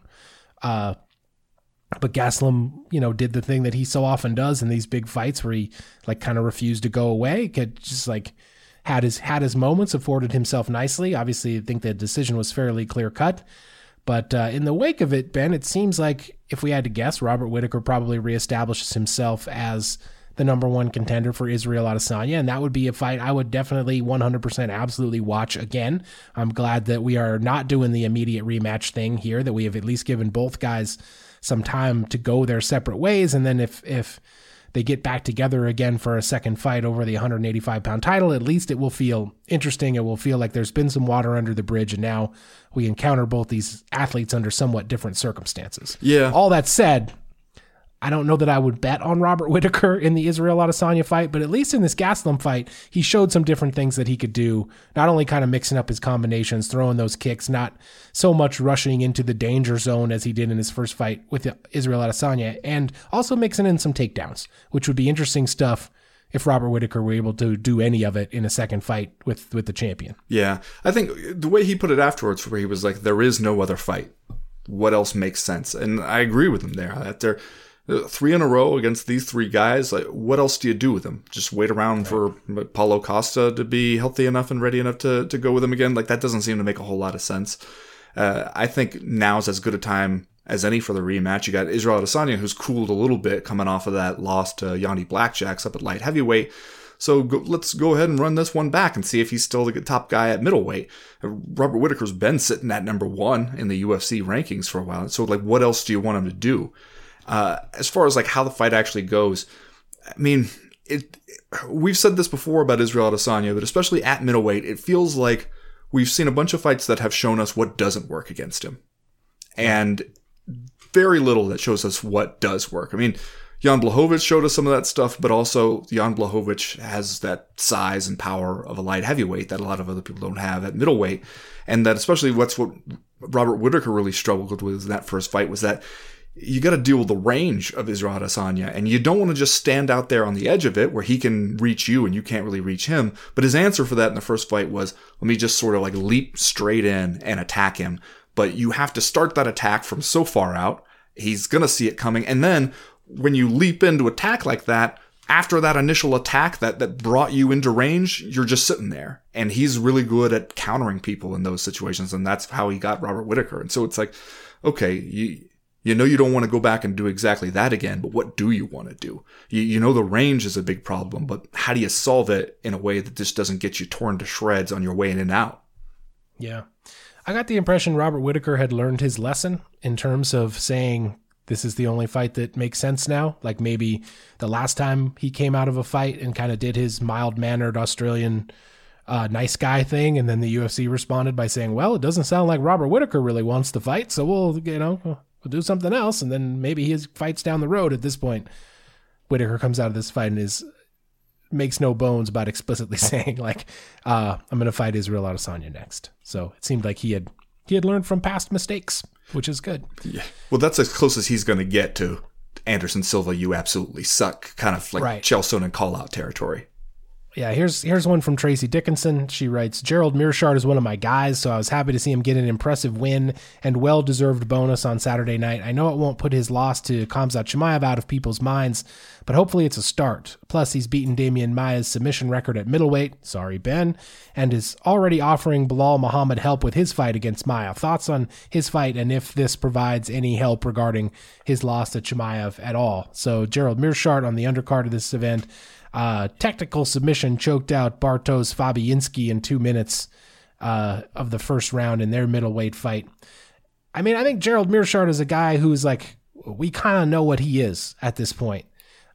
Uh, but Gastelum, you know, did the thing that he so often does in these big fights where he like kind of refused to go away. Could just like had his had his moments, afforded himself nicely. Obviously, I think the decision was fairly clear cut. But uh, in the wake of it, Ben, it seems like if we had to guess, Robert Whitaker probably reestablishes himself as the number one contender for Israel Adesanya, and that would be a fight I would definitely 100% absolutely watch again. I'm glad that we are not doing the immediate rematch thing here, that we have at least given both guys some time to go their separate ways, and then if if they get back together again for a second fight over the 185 pound title, at least it will feel interesting. It will feel like there's been some water under the bridge, and now we encounter both these athletes under somewhat different circumstances. Yeah. All that said, I don't know that I would bet on Robert Whitaker in the Israel Adesanya fight, but at least in this Gastelum fight, he showed some different things that he could do. Not only kind of mixing up his combinations, throwing those kicks, not so much rushing into the danger zone as he did in his first fight with Israel Adesanya, and also mixing in some takedowns, which would be interesting stuff if Robert Whitaker were able to do any of it in a second fight with with the champion. Yeah, I think the way he put it afterwards, where he was like, "There is no other fight. What else makes sense?" And I agree with him there. That they're three in a row against these three guys. Like, what else do you do with them? Just wait around for Paulo Costa to be healthy enough and ready enough to to go with him again? Like that doesn't seem to make a whole lot of sense. Uh, I think now's as good a time as any for the rematch. You got Israel Adesanya, who's cooled a little bit coming off of that loss to Yanni Blackjacks up at light heavyweight. So go, let's go ahead and run this one back and see if he's still the top guy at middleweight. Uh, Robert Whitaker's been sitting at number one in the UFC rankings for a while. So like, what else do you want him to do? Uh, as far as like how the fight actually goes, I mean, it. We've said this before about Israel Adesanya, but especially at middleweight, it feels like we've seen a bunch of fights that have shown us what doesn't work against him, and very little that shows us what does work. I mean, Jan Blachowicz showed us some of that stuff, but also Jan Blachowicz has that size and power of a light heavyweight that a lot of other people don't have at middleweight, and that especially what's what Robert Whitaker really struggled with in that first fight was that you got to deal with the range of Israel Adesanya, and you don't want to just stand out there on the edge of it where he can reach you and you can't really reach him. But his answer for that in the first fight was, let me just sort of like leap straight in and attack him. But you have to start that attack from so far out. He's going to see it coming. And then when you leap into attack like that, after that initial attack that, that brought you into range, you're just sitting there. And he's really good at countering people in those situations. And that's how he got Robert Whitaker. And so it's like, okay, you, you know you don't want to go back and do exactly that again, but what do you want to do? You, you know the range is a big problem, but how do you solve it in a way that just doesn't get you torn to shreds on your way in and out? Yeah. I got the impression Robert Whitaker had learned his lesson in terms of saying this is the only fight that makes sense now. Like maybe the last time he came out of a fight and kind of did his mild mannered Australian uh, nice guy thing, and then the UFC responded by saying, "Well, it doesn't sound like Robert Whitaker really wants to fight, so we'll you know we'll do something else." And then maybe his fights down the road. At this point, Whitaker comes out of this fight and is makes no bones about explicitly saying like, uh, "I'm going to fight Israel Adesanya next." So it seemed like he had he had learned from past mistakes, which is good. Yeah. Well, that's as close as he's going to get to Anderson Silva. You absolutely suck. Kind of like Right. Sonnen call out territory. Yeah, here's here's one from Tracy Dickinson. She writes, Gerald Meerschaert is one of my guys, so I was happy to see him get an impressive win and well deserved bonus on Saturday night. I know it won't put his loss to Khamzat Chimaev out of people's minds, but hopefully it's a start. Plus, he's beaten Demian Maia's submission record at middleweight. Sorry, Ben, and is already offering Belal Muhammad help with his fight against Maia. Thoughts on his fight and if this provides any help regarding his loss to Chimaev at all? So Gerald Meerschaert on the undercard of this event. Uh, technical submission choked out Bartosz Fabiński in two minutes uh, of the first round in their middleweight fight. I mean, I think Gerald Meerschaert is a guy who's like, we kind of know what he is at this point.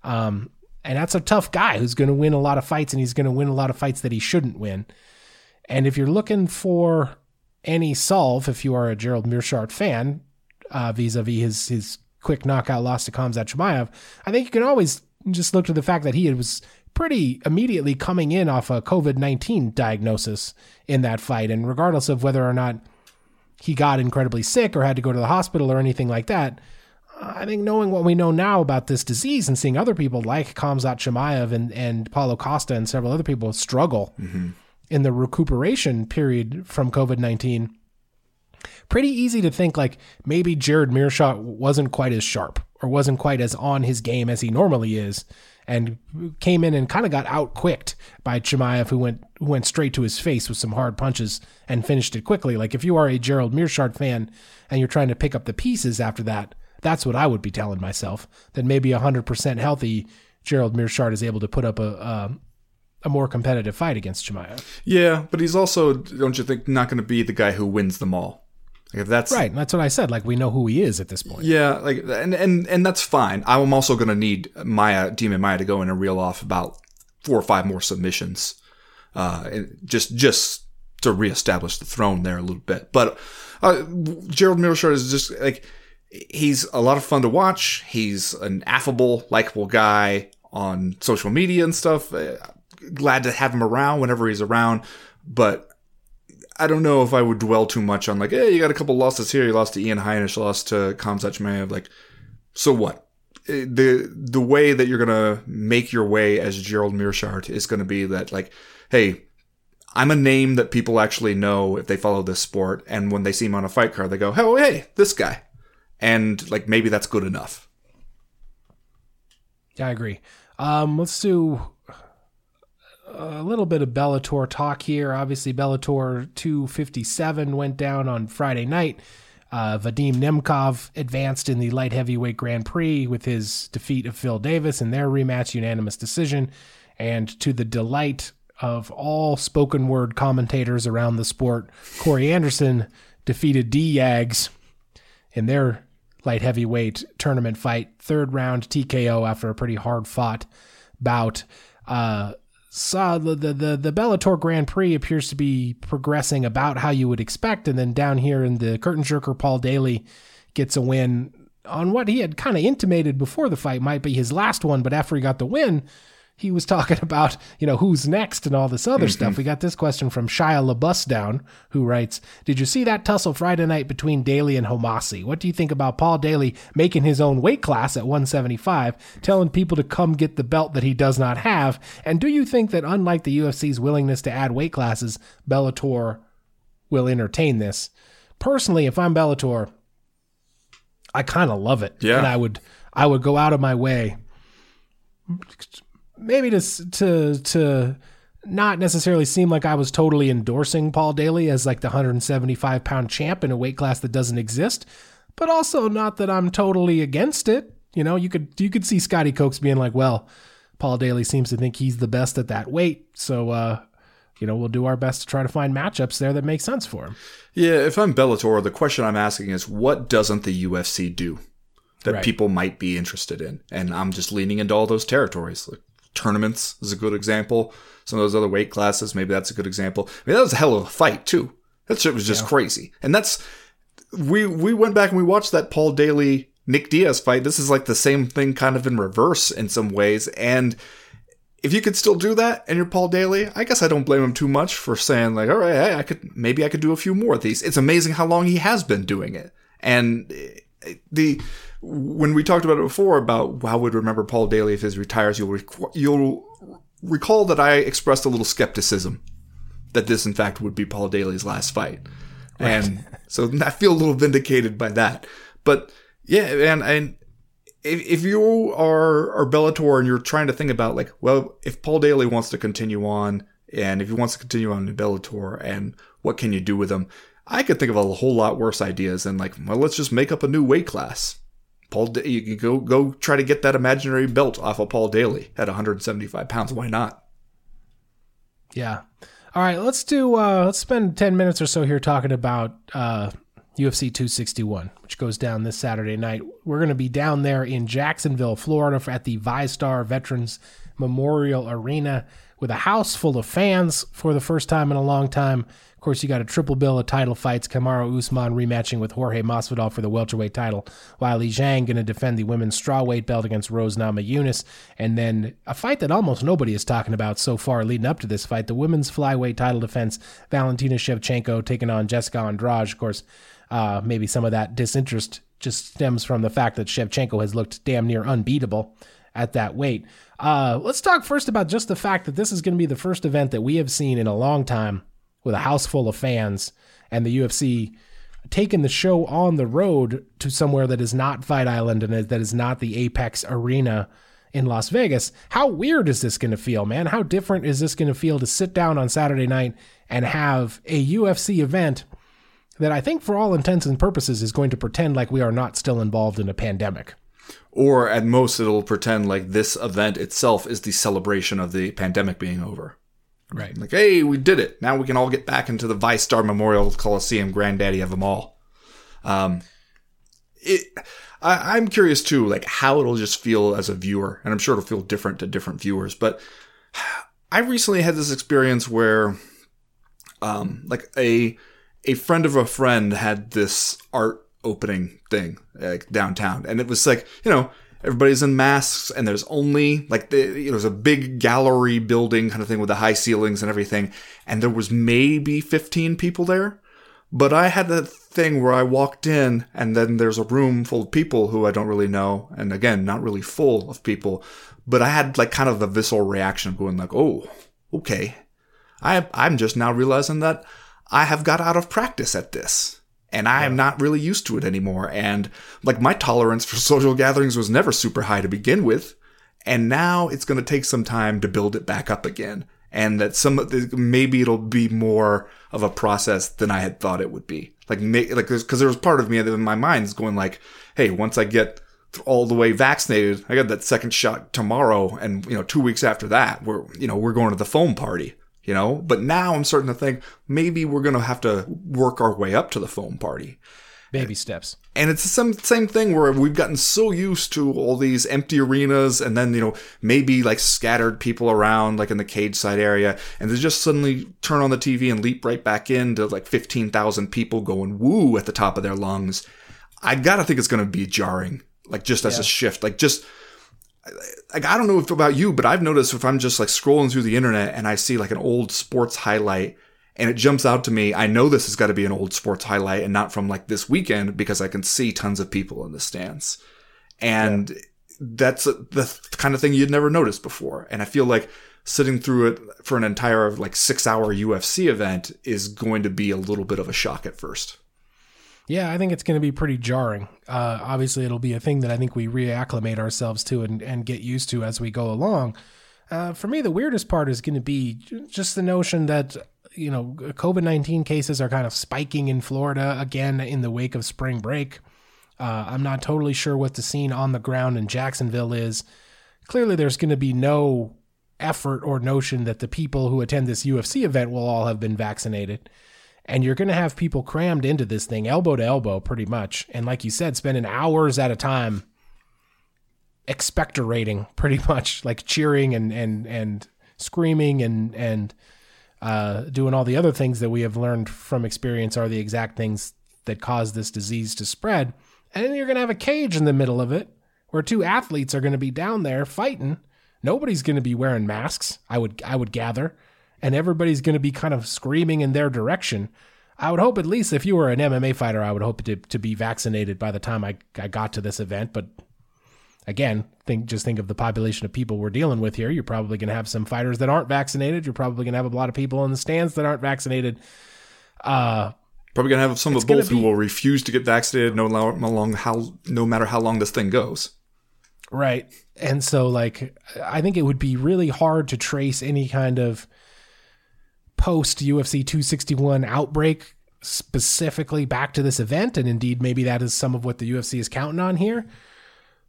Um, and that's a tough guy who's going to win a lot of fights and he's going to win a lot of fights that he shouldn't win. And if you're looking for any solve, if you are a Gerald Meerschaert fan, vis a vis his, his quick knockout loss to Khamzat Chimaev, I think you can always just look to the fact that he was pretty immediately coming in off a COVID 19 diagnosis in that fight. And regardless of whether or not he got incredibly sick or had to go to the hospital or anything like that, I think knowing what we know now about this disease and seeing other people like Khamzat Chimaev and, and Paulo Costa and several other people struggle mm-hmm. in the recuperation period from COVID 19, pretty easy to think like maybe Jared Meerschaert wasn't quite as sharp or wasn't quite as on his game as he normally is and came in and kind of got outquicked by Chimaev, who went who went straight to his face with some hard punches and finished it quickly. Like if you are a Gerald Meerschaert fan and you're trying to pick up the pieces after that, that's what I would be telling myself. That maybe 100% healthy Gerald Meerschaert is able to put up a, a a more competitive fight against Chimaev. Yeah, but he's also, don't you think, not going to be the guy who wins them all. Like if that's right, that's what I said. Like we know who he is at this point. Yeah, like and and and that's fine. I'm also going to need Maia Demian Maia to go in and reel off about four or five more submissions, uh, just just to reestablish the throne there a little bit. But uh, Gerald Meerschaert is just like he's a lot of fun to watch. He's an affable, likable guy on social media and stuff. Uh, glad to have him around whenever he's around, but I don't know if I would dwell too much on like, hey, you got a couple losses here. You lost to Ian Heinisch, lost to Khamzat Chimaev. Like, so what? Eh, the the way that you're gonna make your way as Gerald Meerschaert is gonna be that like, hey, I'm a name that people actually know if they follow this sport, and when they see him on a fight card, they go, oh, hey, this guy, and like maybe that's good enough. Yeah, I agree. Um, let's do a little bit of Bellator talk here. Obviously, Bellator 257 went down on Friday night. Uh, Vadim Nemkov advanced in the light heavyweight Grand Prix with his defeat of Phil Davis in their rematch unanimous decision. And to the delight of all spoken word commentators around the sport, Corey Anderson defeated D Yags in their light heavyweight tournament fight. Third round TKO after a pretty hard fought bout. Uh, saw the, the the the Bellator Grand Prix appears to be progressing about how you would expect, and then down here in the curtain jerker, Paul Daley gets a win on what he had kind of intimated before the fight might be his last one, but after he got the win, he was talking about, you know, who's next and all this other mm-hmm. stuff. We got this question from Shia LaBusdown, who writes, Did you see that tussle Friday night between Daley and Homasi? What do you think about Paul Daley making his own weight class at 175, telling people to come get the belt that he does not have? And do you think that unlike the UFC's willingness to add weight classes, Bellator will entertain this? Personally, if I'm Bellator, I kind of love it. Yeah. And I would I would go out of my way maybe to to to not necessarily seem like I was totally endorsing Paul Daley as like the 175 pound champ in a weight class that doesn't exist, but also not that I'm totally against it. You know, you could you could see Scotty Cokes being like, well, Paul Daley seems to think he's the best at that weight, so uh, you know, we'll do our best to try to find matchups there that make sense for him. Yeah, if I'm Bellator, the question I'm asking is, what doesn't the UFC do that right. people might be interested in? And I'm just leaning into all those territories. Like, tournaments is a good example. Some of those other weight classes, maybe that's a good example. I mean, that was a hell of a fight too. That shit was just yeah. crazy. And that's we we went back and we watched that Paul Daley Nick Diaz fight. This is like the same thing kind of in reverse in some ways. And if you could still do that and you're Paul Daley, I guess I don't blame him too much for saying like, all right, hey, I could maybe I could do a few more of these. It's amazing how long he has been doing it. And eh, the when we talked about it before about how we'd remember Paul Daley if he retires, you'll you'll recall that I expressed a little skepticism that this, in fact, would be Paul Daley's last fight. And so I feel a little vindicated by that. But yeah, and, and if, if you are, are Bellator and you're trying to think about like, well, if Paul Daley wants to continue on and if he wants to continue on in Bellator and what can you do with him? I could think of a whole lot worse ideas than like, well, let's just make up a new weight class. Paul, you can go go try to get that imaginary belt off of Paul Daley at 175 pounds. Why not? Yeah. All right, let's do. Uh, let's spend 10 minutes or so here talking about uh, UFC 261, which goes down this Saturday night. We're going to be down there in Jacksonville, Florida, at the VyStar Veterans Memorial Arena with a house full of fans for the first time in a long time. Of course, you got a triple bill of title fights. Kamaru Usman rematching with Jorge Masvidal for the welterweight title. Weili Zhang going to defend the women's strawweight belt against Rose Namajunas. And then a fight that almost nobody is talking about so far leading up to this fight, the women's flyweight title defense. Valentina Shevchenko taking on Jessica Andrade. Of course, uh, maybe some of that disinterest just stems from the fact that Shevchenko has looked damn near unbeatable at that weight. Uh, let's talk first about just the fact that this is going to be the first event that we have seen in a long time with a house full of fans and the UFC taking the show on the road to somewhere that is not Fight Island and that is not the Apex Arena in Las Vegas. How weird is this going to feel, man? How different is this going to feel to sit down on Saturday night and have a UFC event that I think, for all intents and purposes, is going to pretend like we are not still involved in a pandemic? Or at most, it'll pretend like this event itself is the celebration of the pandemic being over. Right. Like, hey, we did it. Now we can all get back into the VyStar Memorial Coliseum, granddaddy of them all. Um, it, I, I'm curious too, like how it'll just feel as a viewer, and I'm sure it'll feel different to different viewers. But I recently had this experience where, um, like a a friend of a friend had this art opening thing like downtown, and it was like you know everybody's in masks and there's only like the, you know, there's a big gallery building kind of thing with the high ceilings and everything and there was maybe 15 people there. But i had a thing where i walked in and then there's a room full of people who i don't really know and again not really full of people. But i had like kind of the visceral reaction going like oh okay. I i'm just now realizing that i have got out of practice at this and I am not really used to it anymore. And like my tolerance for social gatherings was never super high to begin with. And now it's going to take some time to build it back up again. And that some, the, maybe it'll be more of a process than I had thought it would be. Like, like, cause there was part of me in my mind is going like, Hey, once I get all the way vaccinated, I got that second shot tomorrow. And, you know, two weeks after that, we're, you know, we're going to the foam party you know? But now I'm starting to think maybe we're going to have to work our way up to the foam party. Baby steps. And it's the same, same thing where we've gotten so used to all these empty arenas and then, you know, maybe like scattered people around, like in the cage side area, and they just suddenly turn on the TV and leap right back into like 15,000 people going woo at the top of their lungs. I gotta think it's gonna be jarring, like just as yeah. a shift, like just like I don't know if about you, but I've noticed if I'm just like scrolling through the internet and I see like an old sports highlight and it jumps out to me, I know this has got to be an old sports highlight and not from like this weekend because I can see tons of people in the stands. And yeah. that's the kind of thing you'd never noticed before. And I feel like sitting through it for an entire like 6-hour UFC event is going to be a little bit of a shock at first. Yeah, I think it's going to be pretty jarring. Uh, obviously, it'll be a thing that I think we reacclimate ourselves to and, and get used to as we go along. Uh, for me, the weirdest part is going to be just the notion that, you know, COVID 19 cases are kind of spiking in Florida again in the wake of spring break. Uh, I'm not totally sure what the scene on the ground in Jacksonville is. Clearly, there's going to be no effort or notion that the people who attend this UFC event will all have been vaccinated and you're going to have people crammed into this thing elbow to elbow pretty much. And like you said spending hours at a time expectorating pretty much like cheering and and and screaming and and uh, doing all the other things that we have learned from experience are the exact things that cause this disease to spread. And then you're going to have a cage in the middle of it where two athletes are going to be down there fighting. Nobody's going to be wearing masks i would i would gather and everybody's going to be kind of screaming in their direction. I would hope at least if you were an MMA fighter, I would hope to, to be vaccinated by the time I, I got to this event, but again, think just think of the population of people we're dealing with here. You're probably going to have some fighters that aren't vaccinated. You're probably going to have a lot of people in the stands that aren't vaccinated. Uh, Probably gonna have some of both who will refuse to get vaccinated no long how no matter how long this thing goes. Right. And so, like, I think it would be really hard to trace any kind of post UFC 261 outbreak specifically back to this event. And indeed, maybe that is some of what the UFC is counting on here.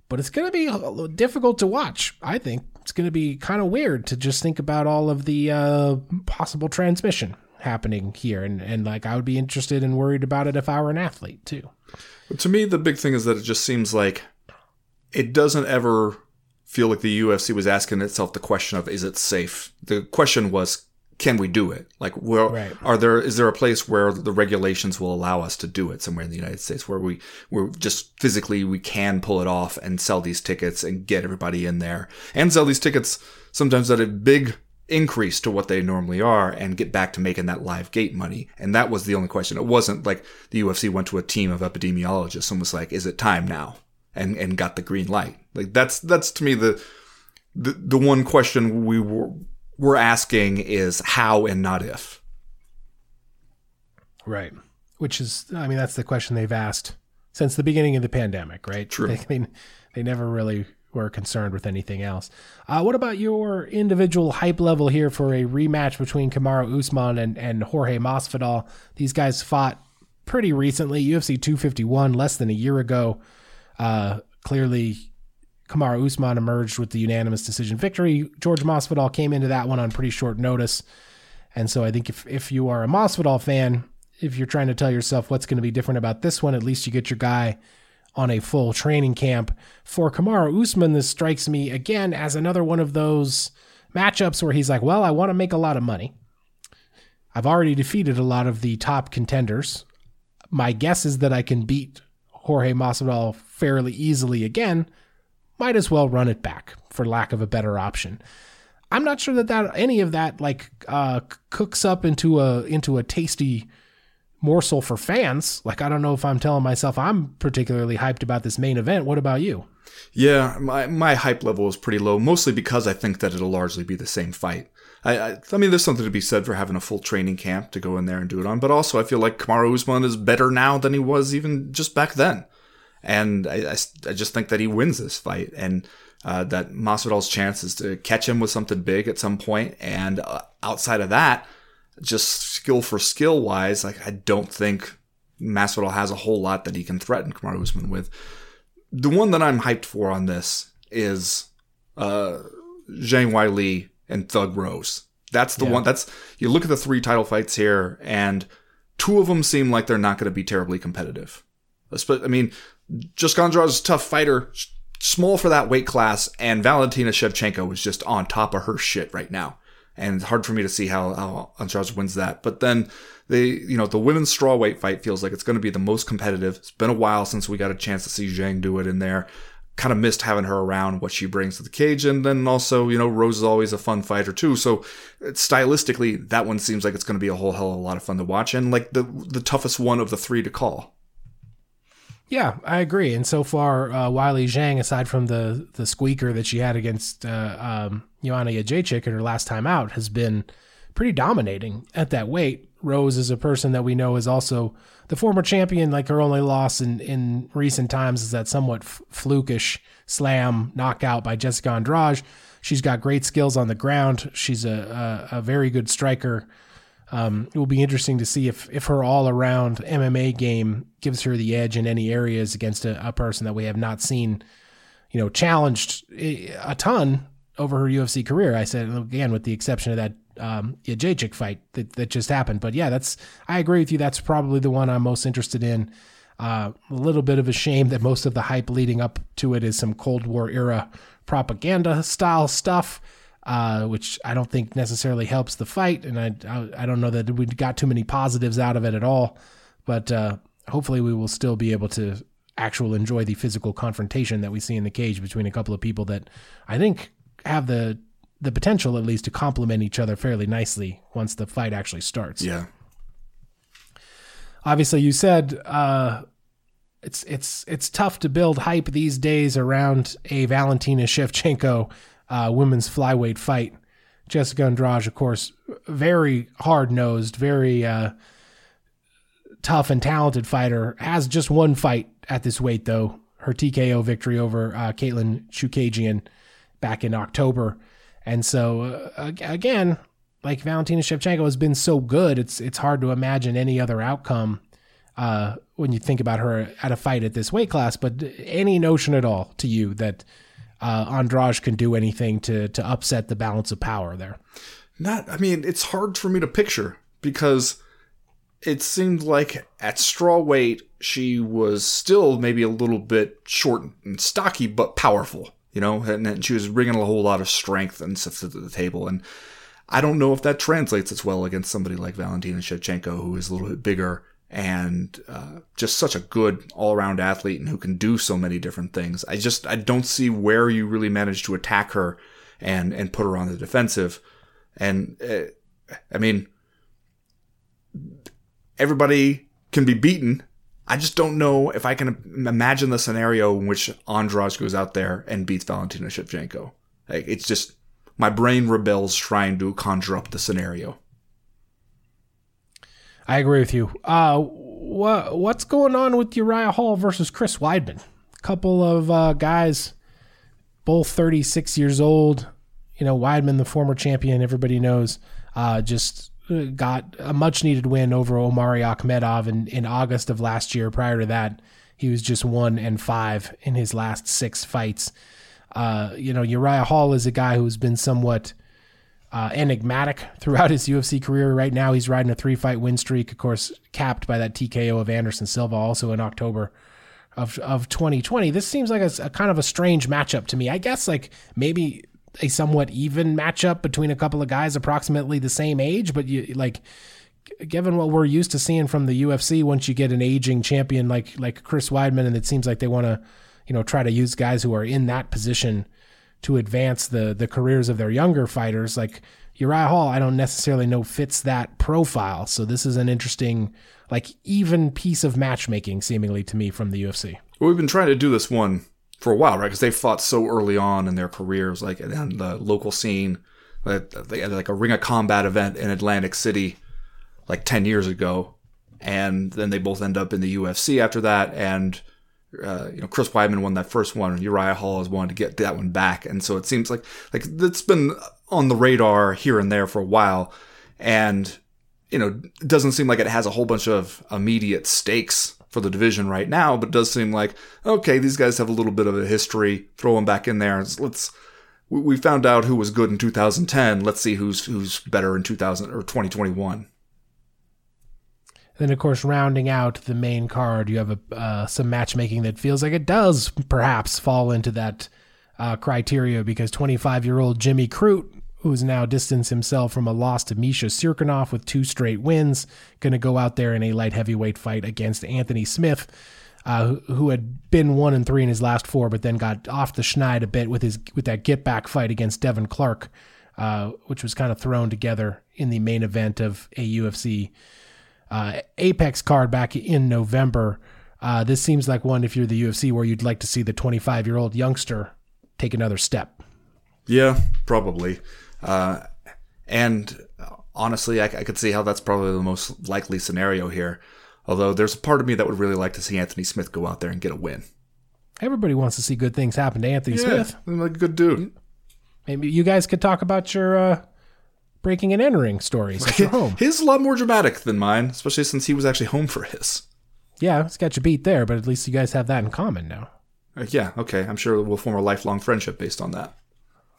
But it's going to be difficult to watch, I think. It's going to be kind of weird to just think about all of the uh, possible transmission happening here. And, and, like, I would be interested and worried about it if I were an athlete, too. To me, the big thing is that it just seems like it doesn't ever feel like the UFC was asking itself the question of is it safe? The question was can we do it? Like where Right. are there is there a place where the regulations will allow us to do it somewhere in the United States where we we're just physically we can pull it off and sell these tickets and get everybody in there and sell these tickets sometimes at a big increase to what they normally are and get back to making that live gate money. And that was the only question. It wasn't like the UFC went to a team of epidemiologists and was like, is it time now? And, and got the green light. Like that's, that's to me the, the, the one question we were, we're asking is how and not if. Right. Which is, I mean, that's the question they've asked since the beginning of the pandemic, right? True. They, they, they never really were concerned with anything else. Uh, what about your individual hype level here for a rematch between Kamaru Usman and, and Jorge Masvidal? These guys fought pretty recently, UFC 251, less than a year ago. Uh, clearly, Kamaru Usman emerged with the unanimous decision victory. George Masvidal came into that one on pretty short notice. And so I think if, if you are a Masvidal fan, if you're trying to tell yourself what's going to be different about this one, at least you get your guy on a full training camp. For Kamaru Usman, this strikes me again as another one of those matchups where he's like, well, I want to make a lot of money. I've already defeated a lot of the top contenders. My guess is that I can beat Jorge Masvidal fairly easily again. Might as well run it back for lack of a better option. I'm not sure that that any of that like uh, cooks up into a into a tasty morsel for fans. Like I don't know if I'm telling myself I'm particularly hyped about this main event. What about you? Yeah, my, my hype level is pretty low, mostly because I think that it'll largely be the same fight. I, I, I mean, there's something to be said for having a full training camp to go in there and do it on, but also I feel like Kamaru Usman is better now than he was even just back then. And I, I, I just think that he wins this fight, and uh, that Masvidal's chance is to catch him with something big at some point. And uh, outside of that, just skill for skill wise, like I don't think Masvidal has a whole lot that he can threaten Kamaru Usman with the one that I'm hyped for on this is uh Zhang Weili and Thug Rose. That's the Yeah. one that's you look at the three title fights here and two of them seem like they're not going to be terribly competitive. I mean, a tough fighter, small for that weight class, and Valentina Shevchenko is just on top of her shit right now. And it's hard for me to see how, how Andrade wins that. But then they, you know, the women's strawweight fight feels like it's going to be the most competitive. It's been a while since we got a chance to see Zhang do it in there. Kind of missed having her around, what she brings to the cage. And then also, you know, Rose is always a fun fighter too. So uh, stylistically, that one seems like it's going to be a whole hell of a lot of fun to watch and like the, the toughest one of the three to call. Yeah, I agree. And so far, uh, Weili Zhang, aside from the the squeaker that she had against uh, um, Joanna Jędrzejczyk at her last time out, has been pretty dominating at that weight. Rose is a person that we know is also the former champion. Like her only loss in, in recent times is that somewhat f- flukish slam knockout by Jessica Andrade. She's got great skills on the ground. She's a, a, a very good striker. Um, it will be interesting to see if if her all around MMA game gives her the edge in any areas against a, a person that we have not seen, you know, challenged a a ton over her UFC career. I said again, with the exception of that um, fight that, that just happened. But yeah, that's I agree with you. That's probably the one I'm most interested in. Uh, a little bit of a shame that most of the hype leading up to it is some Cold War era propaganda style stuff uh, which I don't think necessarily helps the fight. And I, I, I don't know that we got too many positives out of it at all. But uh, hopefully, we will still be able to actual enjoy the physical confrontation that we see in the cage between a couple of people that I think have the the potential at least to complement each other fairly nicely once the fight actually starts. Yeah. Obviously, you said uh, it's it's it's tough to build hype these days around a Valentina Shevchenko uh, women's flyweight fight. Jessica Andrade, of course, very hard nosed, very uh, tough and talented fighter. Has just one fight at this weight though. Her TKO victory over uh, Katlyn Chookagian back in October, and so uh, again, like Valentina Shevchenko has been so good, it's it's hard to imagine any other outcome uh, when you think about her at a fight at this weight class. But any notion at all to you that uh, Andrade can do anything to to upset the balance of power there? Not. I mean, it's hard for me to picture because it seemed like at straw weight she was still maybe a little bit short and stocky, but powerful. You know, and, and she was bringing a whole lot of strength and stuff to the table and I don't know if that translates as well against somebody like Valentina Shevchenko, who is a little bit bigger and uh, just such a good all-around athlete and who can do so many different things. I just I don't see where you really manage to attack her and and put her on the defensive. And uh, I mean, everybody can be beaten. I just don't know if I can imagine the scenario in which Andrade goes out there and beats Valentina Shevchenko. Like it's just my brain rebels trying to conjure up the scenario. I agree with you. Uh, what what's going on with Uriah Hall versus Chris Weidman? Couple of uh, guys, both 36 years old. You know, Weidman, the former champion, everybody knows, uh, just uh, got a much needed win over Omari Akhmedov in, in August of last year. Prior to that, he was just one and five in his last six fights. Uh, you know, Uriah Hall is a guy who's been somewhat uh, enigmatic throughout his UFC career. Right now, he's riding a three fight win streak, of course, capped by that TKO of Anderson Silva, also in October of of 2020. This seems like a, a kind of a strange matchup to me. I guess like maybe a somewhat even matchup between a couple of guys approximately the same age, but you like given what we're used to seeing from the UFC, once you get an aging champion like like Chris Weidman, and it seems like they want to you know try to use guys who are in that position to advance the the careers of their younger fighters like Uriah Hall I don't necessarily know fits that profile. So this is an interesting like even piece of matchmaking seemingly to me from the UFC well, we've been trying to do this one for a while right? Because they fought so early on in their careers like in the local scene they had like a ring of combat event in Atlantic City like 10 years ago. And then they both end up in the UFC after that. And uh, you know, Chris Weidman won that first one, and Uriah Hall has wanted to get that one back, and so it seems like like it's been on the radar here and there for a while, and you know, it doesn't seem like it has a whole bunch of immediate stakes for the division right now, but it does seem like okay, these guys have a little bit of a history. Throw them back in there. Let's we found out who was good in 2010. Let's see who's who's better in 2000 or 2021. Then, of course, rounding out the main card, you have a, uh, some matchmaking that feels like it does perhaps fall into that uh, criteria because 25 year old Jimmy Crute, who's now distanced himself from a loss to Misha Cirkunov with two straight wins, going to go out there in a light heavyweight fight against Anthony Smith. Uh, who had been one and three in his last four, but then got off the schneid a bit with his with that get back fight against Devin Clark, uh, which was kind of thrown together in the main event of a UFC uh, Apex card back in November. Uh, this seems like one if you're the UFC where you'd like to see the 25 year old youngster take another step. Yeah, probably. Uh, and honestly, I, I, could see how that's probably the most likely scenario here. Although there's a part of me that would really like to see Anthony Smith go out there and get a win. Everybody wants to see good things happen to Anthony Smith. yeah, Smith. a good dude. Maybe you guys could talk about your uh, breaking and entering stories at your home. His a lot more dramatic than mine, especially since he was actually home for his. Yeah, it's got you beat there, but at least you guys have that in common now. Uh, yeah, okay. I'm sure we'll form a lifelong friendship based on that.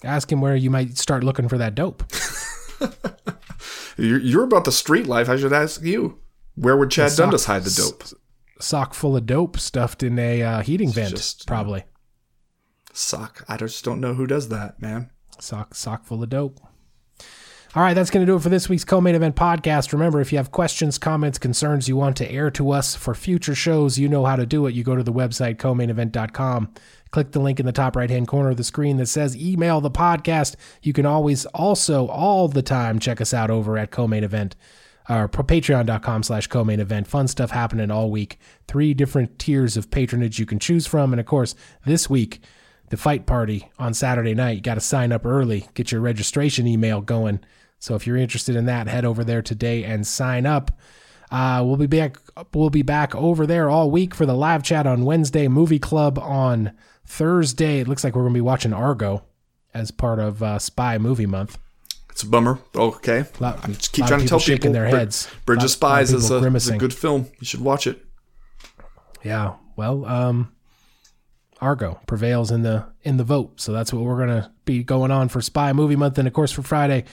Ask him where you might start looking for that dope. you're, you're, about the street life. I should ask you. Where would Chad sock, Dundas hide the dope? Sock full of dope stuffed in a uh, heating it's vent, just, probably. Uh, sock. I just don't know who does that, man. Sock, sock full of dope. All right, that's going to do it for this week's co-main event podcast. Remember, if you have questions, comments, concerns you want to air to us for future shows, you know how to do it. You go to the website co-mainevent.com. Click the link in the top right-hand corner of the screen that says email the podcast. You can always also all the time check us out over at co-main event or patreon.com slash co-main event. Fun stuff happening all week. Three different tiers of patronage you can choose from. And of course, this week, the fight party on Saturday night. You got to sign up early, get your registration email going. So if you're interested in that, head over there today and sign up. Uh, we'll be back. We'll be back over there all week for the live chat on Wednesday. Movie club on Thursday. It looks like we're going to be watching Argo as part of uh, Spy Movie Month. It's a bummer. Okay, Lot- I just keep trying to tell people shaking people. their heads. Bridge Lot- of Spies of is a, is a good film. You should watch it. Yeah. Well, um, Argo prevails in the in the vote, so that's what we're gonna be going on for Spy Movie Month, and of course for Friday,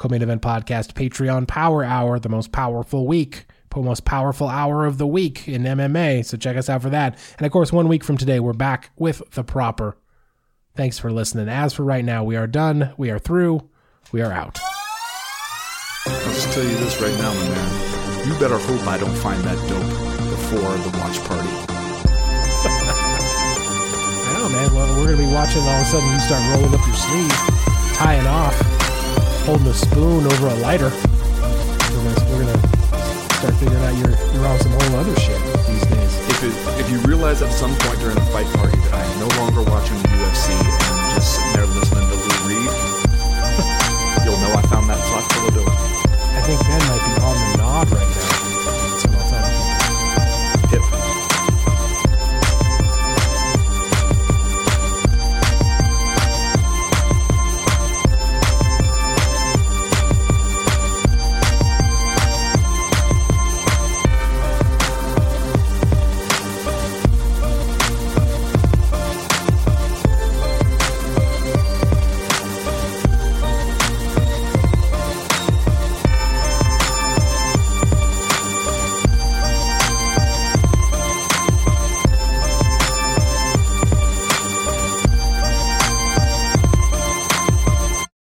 co-main event podcast Patreon Power Hour, the most powerful week, most powerful hour of the week in MMA. So check us out for that, and of course one week from today we're back with the proper. Thanks for listening. As for right now, we are done. We are through. We are out. I'll just tell you this right now, my man. You better hope I don't find that dope before the watch party. I know, man. Well, we're gonna be watching. All of a sudden, you start rolling up your sleeve, tying off, holding a spoon over a lighter. We're gonna, start figuring out you're, you're on some whole other shit these days. If, it, if you realize at some point during a fight party that I am no longer watching the UFC and I'm just sitting there listening to Lou Reed, you'll know I found that sucks.